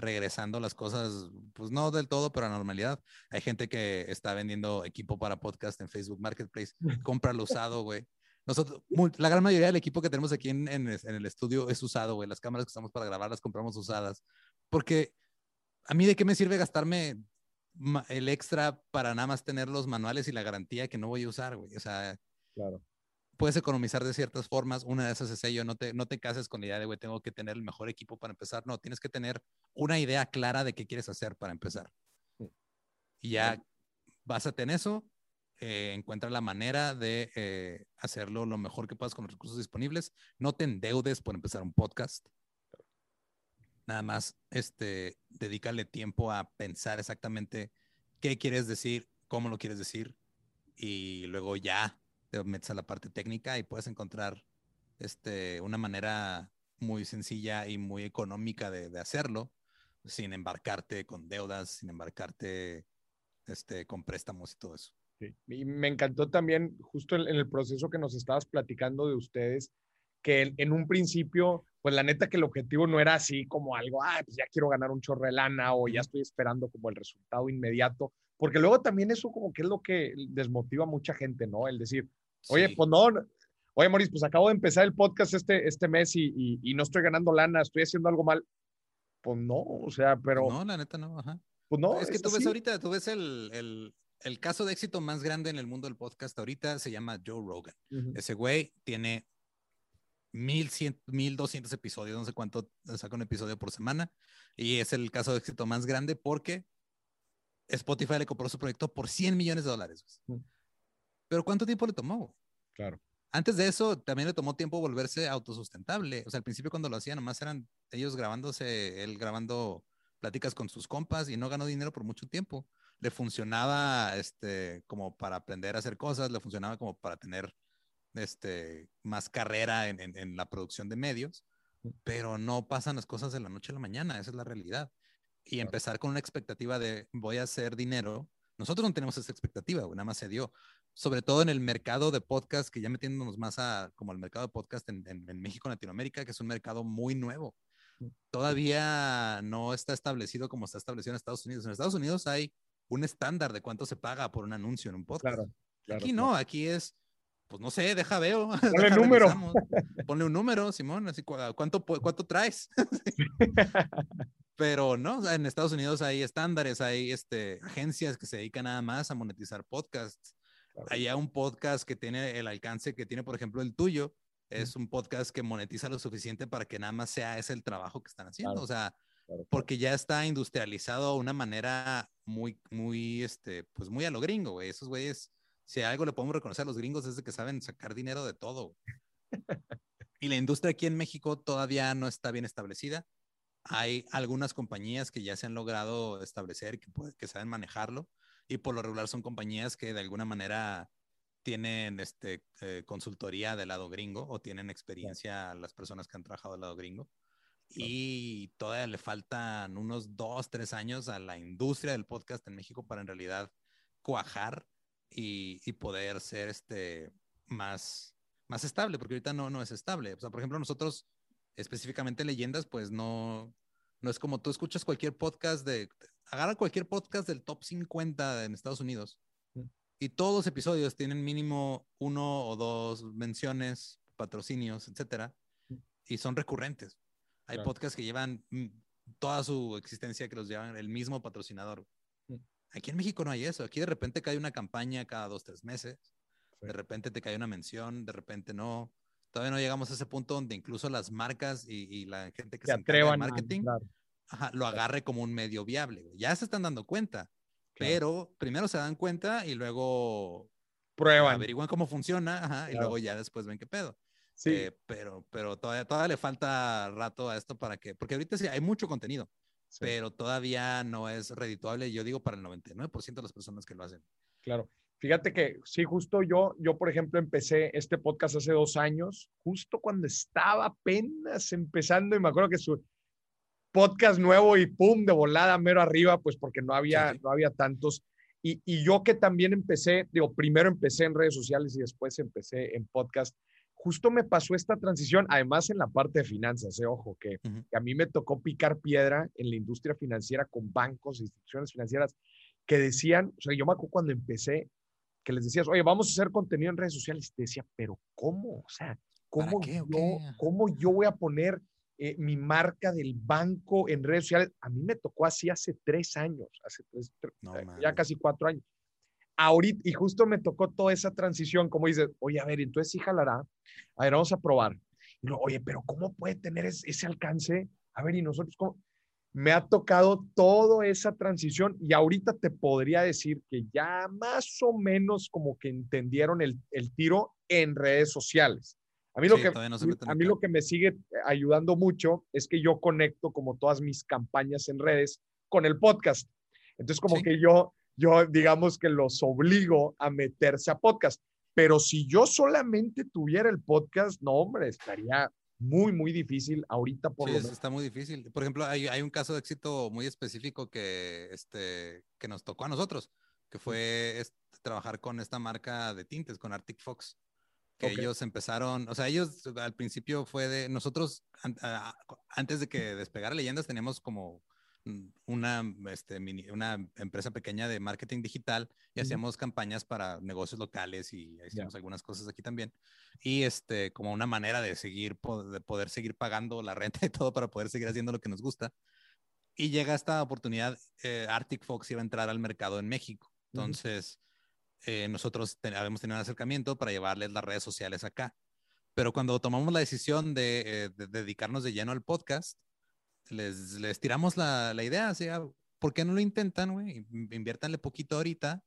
regresando las cosas, pues no del todo, pero a normalidad. Hay gente que está vendiendo equipo para podcast en Facebook Marketplace, cómpralo usado, güey. Nosotros, la gran mayoría del equipo que tenemos aquí en, en, el estudio es usado, güey. Las cámaras que usamos para grabar las compramos usadas. Porque a mí de qué me sirve gastarme el extra para nada más tener los manuales y la garantía que no voy a usar, güey. O sea, claro puedes economizar de ciertas formas. Una de esas es ello, no te, no te cases con la idea de, güey, tengo que tener el mejor equipo para empezar. No, tienes que tener una idea clara de qué quieres hacer para empezar. Y ya básate en eso, eh, encuentra la manera de eh, hacerlo lo mejor que puedas con los recursos disponibles. No te endeudes por empezar un podcast. Nada más, este, dedícale tiempo a pensar exactamente qué quieres decir, cómo lo quieres decir, y luego ya te metes a la parte técnica y puedes encontrar este, una manera muy sencilla y muy económica de, hacerlo, sin embarcarte con deudas, sin embarcarte este, con préstamos y todo eso. Y me encantó también, justo en, el proceso que nos estabas platicando de ustedes, que en, un principio, pues la neta que el objetivo no era así como algo, ah, pues ya quiero ganar un chorro de lana o ya estoy esperando como el resultado inmediato, porque luego también eso como que es lo que desmotiva a mucha gente, ¿no? El decir, oye, pues no, oye, Maurice, pues acabo de empezar el podcast este, este mes y, y, no estoy ganando lana, estoy haciendo algo mal. Pues no, o sea, pero... No, la neta no, ajá. Pues no. Es que tú ves ahorita, tú ves el, el, el, caso de éxito más grande en el mundo del podcast ahorita, se llama Joe Rogan. Ese güey tiene 1100, 1200 episodios, no sé cuánto saca un episodio por semana, y es el caso de éxito más grande porque Spotify le compró su proyecto por 100 millones de dólares. Pero ¿cuánto tiempo le tomó? Claro. Antes de eso, también le tomó tiempo volverse autosustentable. O sea, al principio cuando lo hacían, nomás eran ellos grabándose, él grabando pláticas con sus compas y no ganó dinero por mucho tiempo. Le funcionaba este, como para aprender a hacer cosas, le funcionaba como para tener este, más carrera en, en la producción de medios, pero no pasan las cosas de la noche a la mañana, esa es la realidad y empezar con una expectativa de voy a hacer dinero. Nosotros no tenemos esa expectativa, nada más se dio. Sobre todo en el mercado de podcast, que ya metiéndonos más a como el mercado de podcast en, en, México, Latinoamérica, que es un mercado muy nuevo. Mm. Todavía no está establecido como está establecido en Estados Unidos. En Estados Unidos hay un estándar de cuánto se paga por un anuncio en un podcast. aquí no, aquí es, pues no sé, deja veo. Ponle un número. Ponle un número, Simón, así, ¿cuánto, cuánto traes? Pero no, en Estados Unidos hay estándares, hay este, agencias que se dedican nada más a monetizar podcasts. Hay un podcast que tiene el alcance que tiene, por ejemplo, el tuyo. Es un podcast que monetiza lo suficiente para que nada más sea ese el trabajo que están haciendo. o sea, porque ya está industrializado de una manera muy, muy, este, pues muy a lo gringo, güey. Esos güeyes, si algo le podemos reconocer a los gringos es de que saben sacar dinero de todo. y la industria aquí en México todavía no está bien establecida hay algunas compañías que ya se han logrado establecer, que, que saben manejarlo, y por lo regular son compañías que de alguna manera tienen este, eh, consultoría del lado gringo o tienen experiencia las personas que han trabajado del lado gringo. Y todavía le faltan unos dos, tres años a la industria del podcast en México para en realidad cuajar y, y poder ser este, más, más estable, porque ahorita no, no es estable. O sea, por ejemplo, nosotros específicamente leyendas, pues no, no es como tú escuchas cualquier podcast de, agarra cualquier podcast del top 50 en Estados Unidos mm. y todos los episodios tienen mínimo uno o dos menciones, patrocinios, etcétera, mm. y son recurrentes. Hay podcasts que llevan mm, toda su existencia que los llevan el mismo patrocinador. Aquí en México no hay eso. Aquí de repente cae una campaña cada dos, tres meses. De repente te cae una mención, de repente no todavía no llegamos a ese punto donde incluso las marcas y, la gente que se, encarga de marketing lo agarre como un medio viable. Ya se están dando cuenta, pero primero se dan cuenta y luego prueban. Averiguan cómo funciona y luego ya después ven qué pedo. Sí. Eh, pero, pero todavía, todavía le falta rato a esto para que, porque ahorita sí hay mucho contenido, pero todavía no es redituable, yo digo, para el 99% de las personas que lo hacen. Claro. Fíjate que sí, justo yo, yo por ejemplo empecé este podcast hace dos años, justo cuando estaba apenas empezando y me acuerdo que su podcast nuevo y pum, de volada, mero arriba, pues porque no había, no había tantos. Y, y, yo que también empecé, digo, primero empecé en redes sociales y después empecé en podcast, justo me pasó esta transición, además en la parte de finanzas, eh, ojo, que, que a mí me tocó picar piedra en la industria financiera con bancos, instituciones financieras que decían, o sea, yo me acuerdo cuando empecé, que les decías, oye, vamos a hacer contenido en redes sociales. te decía, pero ¿cómo? O sea, ¿cómo, yo, ¿cómo yo voy a poner eh, mi marca del banco en redes sociales? A mí me tocó así hace tres años, hace tres, eh, ya casi cuatro años. Ahorita, y justo me tocó toda esa transición, como dices, oye, a ver, entonces sí jalará. A ver, vamos a probar. Y oye, pero ¿cómo puede tener ese, ese alcance? A ver, y nosotros, ¿cómo? me ha tocado toda esa transición y ahorita te podría decir que ya más o menos como que entendieron el, tiro en redes sociales. A mí, lo, que, a mí lo que me sigue ayudando mucho es que yo conecto como todas mis campañas en redes con el podcast. Entonces, como que yo, yo digamos que los obligo a meterse a podcast. Pero si yo solamente tuviera el podcast, no, hombre, estaría muy, muy difícil ahorita por sí, lo está muy difícil. Por ejemplo, hay, hay, un caso de éxito muy específico que, este, que nos tocó a nosotros, que fue este, trabajar con esta marca de tintes, con Arctic Fox. Que ellos empezaron, o sea, ellos al principio fue de nosotros, antes de que despegara leyendas, teníamos como una, este, una empresa pequeña de marketing digital y hacíamos campañas para negocios locales y hicimos algunas cosas aquí también. Y este, como una manera de seguir, de poder seguir pagando la renta y todo para poder seguir haciendo lo que nos gusta. Y llega esta oportunidad, eh, Arctic Fox iba a entrar al mercado en México. Entonces, eh, nosotros habíamos tenido un acercamiento para llevarles las redes sociales acá. Pero cuando tomamos la decisión de, eh, de dedicarnos de lleno al podcast, les, les tiramos la, la idea, o sea, ¿por qué no lo intentan, güey? Inviértanle poquito ahorita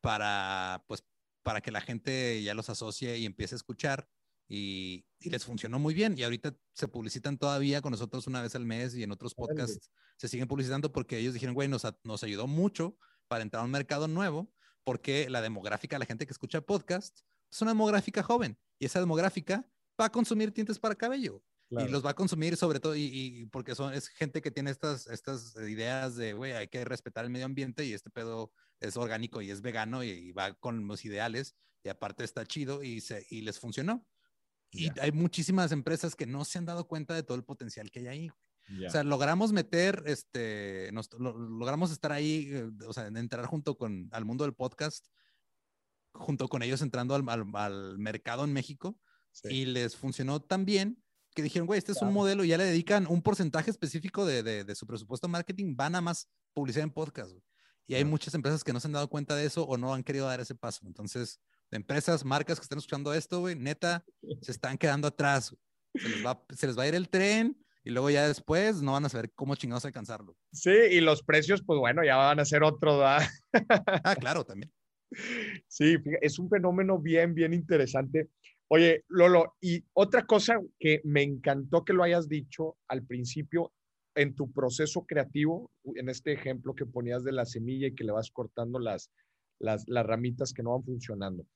para, pues, para que la gente ya los asocie y empiece a escuchar. Y, y, les funcionó muy bien. Y ahorita se publicitan todavía con nosotros una vez al mes y en otros podcasts se siguen publicitando porque ellos dijeron, güey, nos, nos ayudó mucho para entrar a un mercado nuevo porque la demográfica, la gente que escucha podcast, es una demográfica joven y esa demográfica va a consumir tintes para cabello. Y los va a consumir sobre todo, y, porque son, es gente que tiene estas, estas ideas de, güey, hay que respetar el medio ambiente y este pedo es orgánico y es vegano y, va con los ideales y aparte está chido y, se, y les funcionó. Y hay muchísimas empresas que no se han dado cuenta de todo el potencial que hay ahí. O sea, logramos meter, este, nos, logramos estar ahí, eh, o sea, entrar junto con al mundo del podcast, junto con ellos entrando al, al, mercado en México y les funcionó tan bien que dijeron, güey, este es un modelo y ya le dedican un porcentaje específico de, de, su presupuesto marketing, van a más publicidad en podcast. Y hay muchas empresas que no se han dado cuenta de eso o no han querido dar ese paso. Entonces, empresas, marcas que están escuchando esto, güey, neta, se están quedando atrás. Se les, va, se les va a ir el tren y luego ya después no van a saber cómo chingados alcanzarlo. Sí, y los precios, pues bueno, ya van a ser otro. ah, claro, también. Sí, es un fenómeno bien, bien interesante. Oye, Lolo, y otra cosa que me encantó que lo hayas dicho al principio en tu proceso creativo, en este ejemplo que ponías de la semilla y que le vas cortando las, las, ramitas que no van funcionando.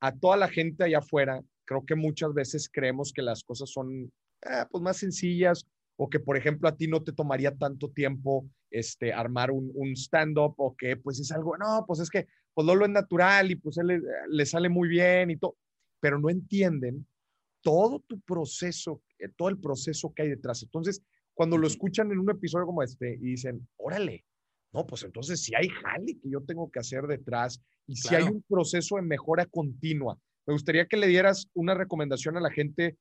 A toda la gente allá afuera, creo que muchas veces creemos que las cosas son eh, pues más sencillas o que, por ejemplo, a ti no te tomaría tanto tiempo este, armar un, un stand-up o que pues es algo, no, pues es que pues Lolo es natural y pues él le sale muy bien y todo pero no entienden todo tu proceso, eh, todo el proceso que hay detrás. Entonces, cuando lo escuchan en un episodio como este y dicen, órale, no, pues entonces si hay jale que yo tengo que hacer detrás y si hay un proceso de mejora continua. Me gustaría que le dieras una recomendación a la gente.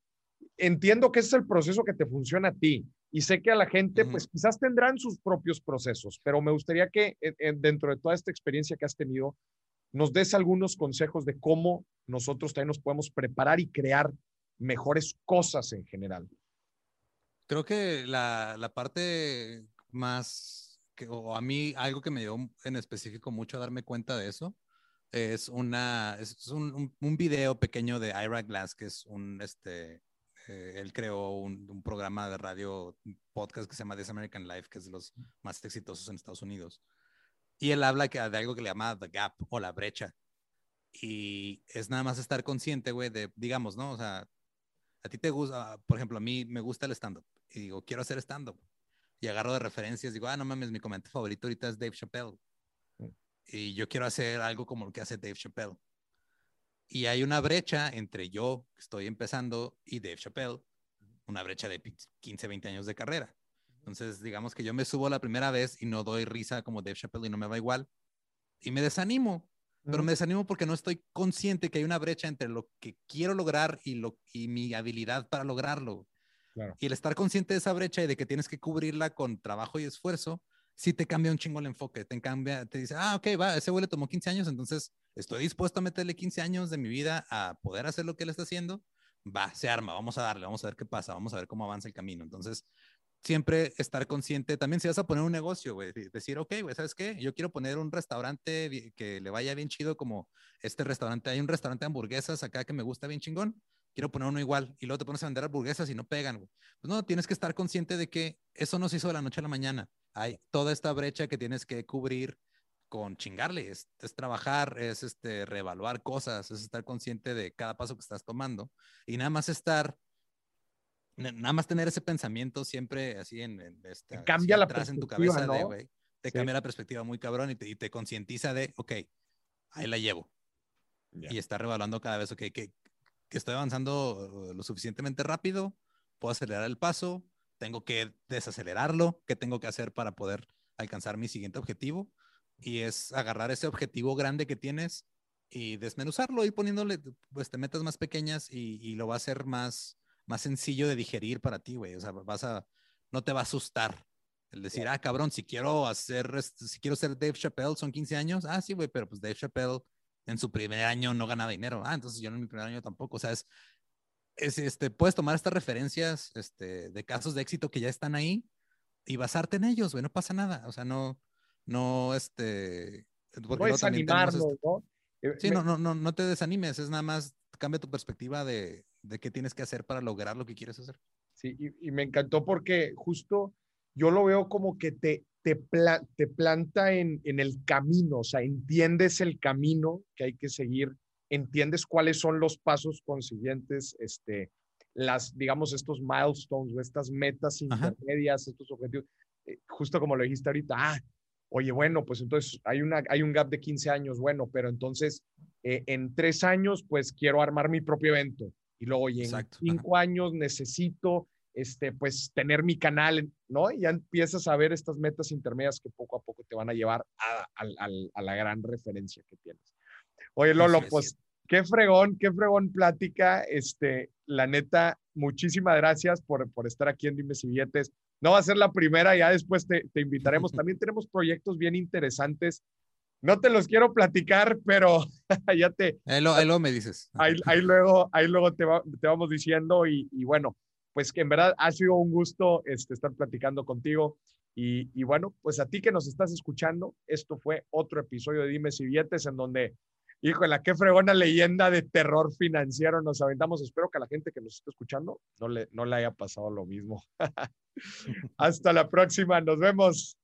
Entiendo que ese es el proceso que te funciona a ti y sé que a la gente, pues quizás tendrán sus propios procesos, pero me gustaría que dentro de toda esta experiencia que has tenido, nos des algunos consejos de cómo nosotros también nos podemos preparar y crear mejores cosas en general. Creo que la, la parte más, que, o a mí algo que me dio en específico mucho a darme cuenta de eso, es, una, es un, un, video pequeño de Ira Glass, que es un, este, eh, él creó un, un, programa de radio, podcast que se llama This American Life, que es de los más exitosos en Estados Unidos. Y él habla de algo que le llama the gap o la brecha. Y es nada más estar consciente, güey, de, digamos, ¿no? O sea, a ti te gusta, por ejemplo, a mí me gusta el stand-up. Y digo, quiero hacer stand-up. Y agarro de referencias, digo, ah, no mames, mi comentario favorito ahorita es Dave Chappelle. Mm. Y yo quiero hacer algo como lo que hace Dave Chappelle. Y hay una brecha entre yo, que estoy empezando, y Dave Chappelle, una brecha de 15, 20 años de carrera. Entonces, digamos que yo me subo la primera vez y no doy risa como Dave Chappelle y no me va igual. Y me desanimo. Pero me desanimo porque no estoy consciente que hay una brecha entre lo que quiero lograr y, lo, y mi habilidad para lograrlo. Y el estar consciente de esa brecha y de que tienes que cubrirla con trabajo y esfuerzo, sí te cambia un chingo el enfoque. Te cambia, te dice, ah, ok, va, ese güey le tomó 15 años, entonces estoy dispuesto a meterle 15 años de mi vida a poder hacer lo que él está haciendo. Va, se arma, vamos a darle, vamos a ver qué pasa, vamos a ver cómo avanza el camino. Entonces, siempre estar consciente, también si vas a poner un negocio, güey, decir, ok, güey, ¿sabes qué? Yo quiero poner un restaurante que le vaya bien chido como este restaurante, hay un restaurante de hamburguesas acá que me gusta bien chingón, quiero poner uno igual, y luego te pones a vender hamburguesas y no pegan, güey. Pues no, tienes que estar consciente de que eso no se hizo de la noche a la mañana. Hay toda esta brecha que tienes que cubrir con chingarle, es, trabajar, es este, reevaluar cosas, es estar consciente de cada paso que estás tomando y nada más estar, nada más tener ese pensamiento siempre así en, en este, cambia la perspectiva, en tu cabeza ¿no? te cambia la perspectiva muy cabrón y te, y te concientiza de, ok, ahí la llevo. Y está revaluando cada vez, ok, que, que estoy avanzando lo suficientemente rápido, puedo acelerar el paso, tengo que desacelerarlo, ¿qué tengo que hacer para poder alcanzar mi siguiente objetivo? Y es agarrar ese objetivo grande que tienes y desmenuzarlo y poniéndole pues, te metas más pequeñas y, y, lo va a hacer más, más sencillo de digerir para ti, güey. O sea, vas a, no te va a asustar el decir, ah, cabrón, si quiero hacer, si quiero ser Dave Chappelle, son 15 años. Ah, sí, güey, pero pues Dave Chappelle en su primer año no gana dinero. Ah, entonces yo en mi primer año tampoco. O sea, es, es este, puedes tomar estas referencias este, de casos de éxito que ya están ahí y basarte en ellos, güey, no pasa nada. O sea, no, no, este... Porque no desanimarnos, este ¿no? Eh, sí, no, no, no, no te desanimes, es nada más cambia tu perspectiva de, de qué tienes que hacer para lograr lo que quieres hacer. Sí, y, y me encantó porque justo yo lo veo como que te, te, te planta en, en, el camino, o sea, entiendes el camino que hay que seguir, entiendes cuáles son los pasos consiguientes, este, las, digamos, estos milestones o estas metas intermedias, estos objetivos, eh, justo como lo dijiste ahorita, ah, oye, bueno, pues entonces hay, una, hay un gap de 15 años, bueno, pero entonces eh, en tres años, pues quiero armar mi propio evento. Y luego, oye, en cinco años necesito este, pues tener mi canal, ¿no? Y ya empiezas a ver estas metas intermedias que poco a poco te van a llevar a, la gran referencia que tienes. Oye, Lolo, pues qué fregón, qué fregón plática. Este, la neta, muchísimas gracias por, por estar aquí en Dime Si Billetes. No va a ser la primera, ya después te, te invitaremos. También tenemos proyectos bien interesantes. No te los quiero platicar, pero ya te... Ahí, luego me dices. Ahí, ahí, luego, ahí luego te, te vamos diciendo y, y bueno, pues que en verdad ha sido un gusto este, estar platicando contigo. Y, bueno, pues a ti que nos estás escuchando, esto fue otro episodio de Dime si Billetes en donde, híjole, qué fregona leyenda de terror financiero nos aventamos. Espero que a la gente que nos está escuchando no le, no le haya pasado lo mismo. Hasta la próxima, nos vemos.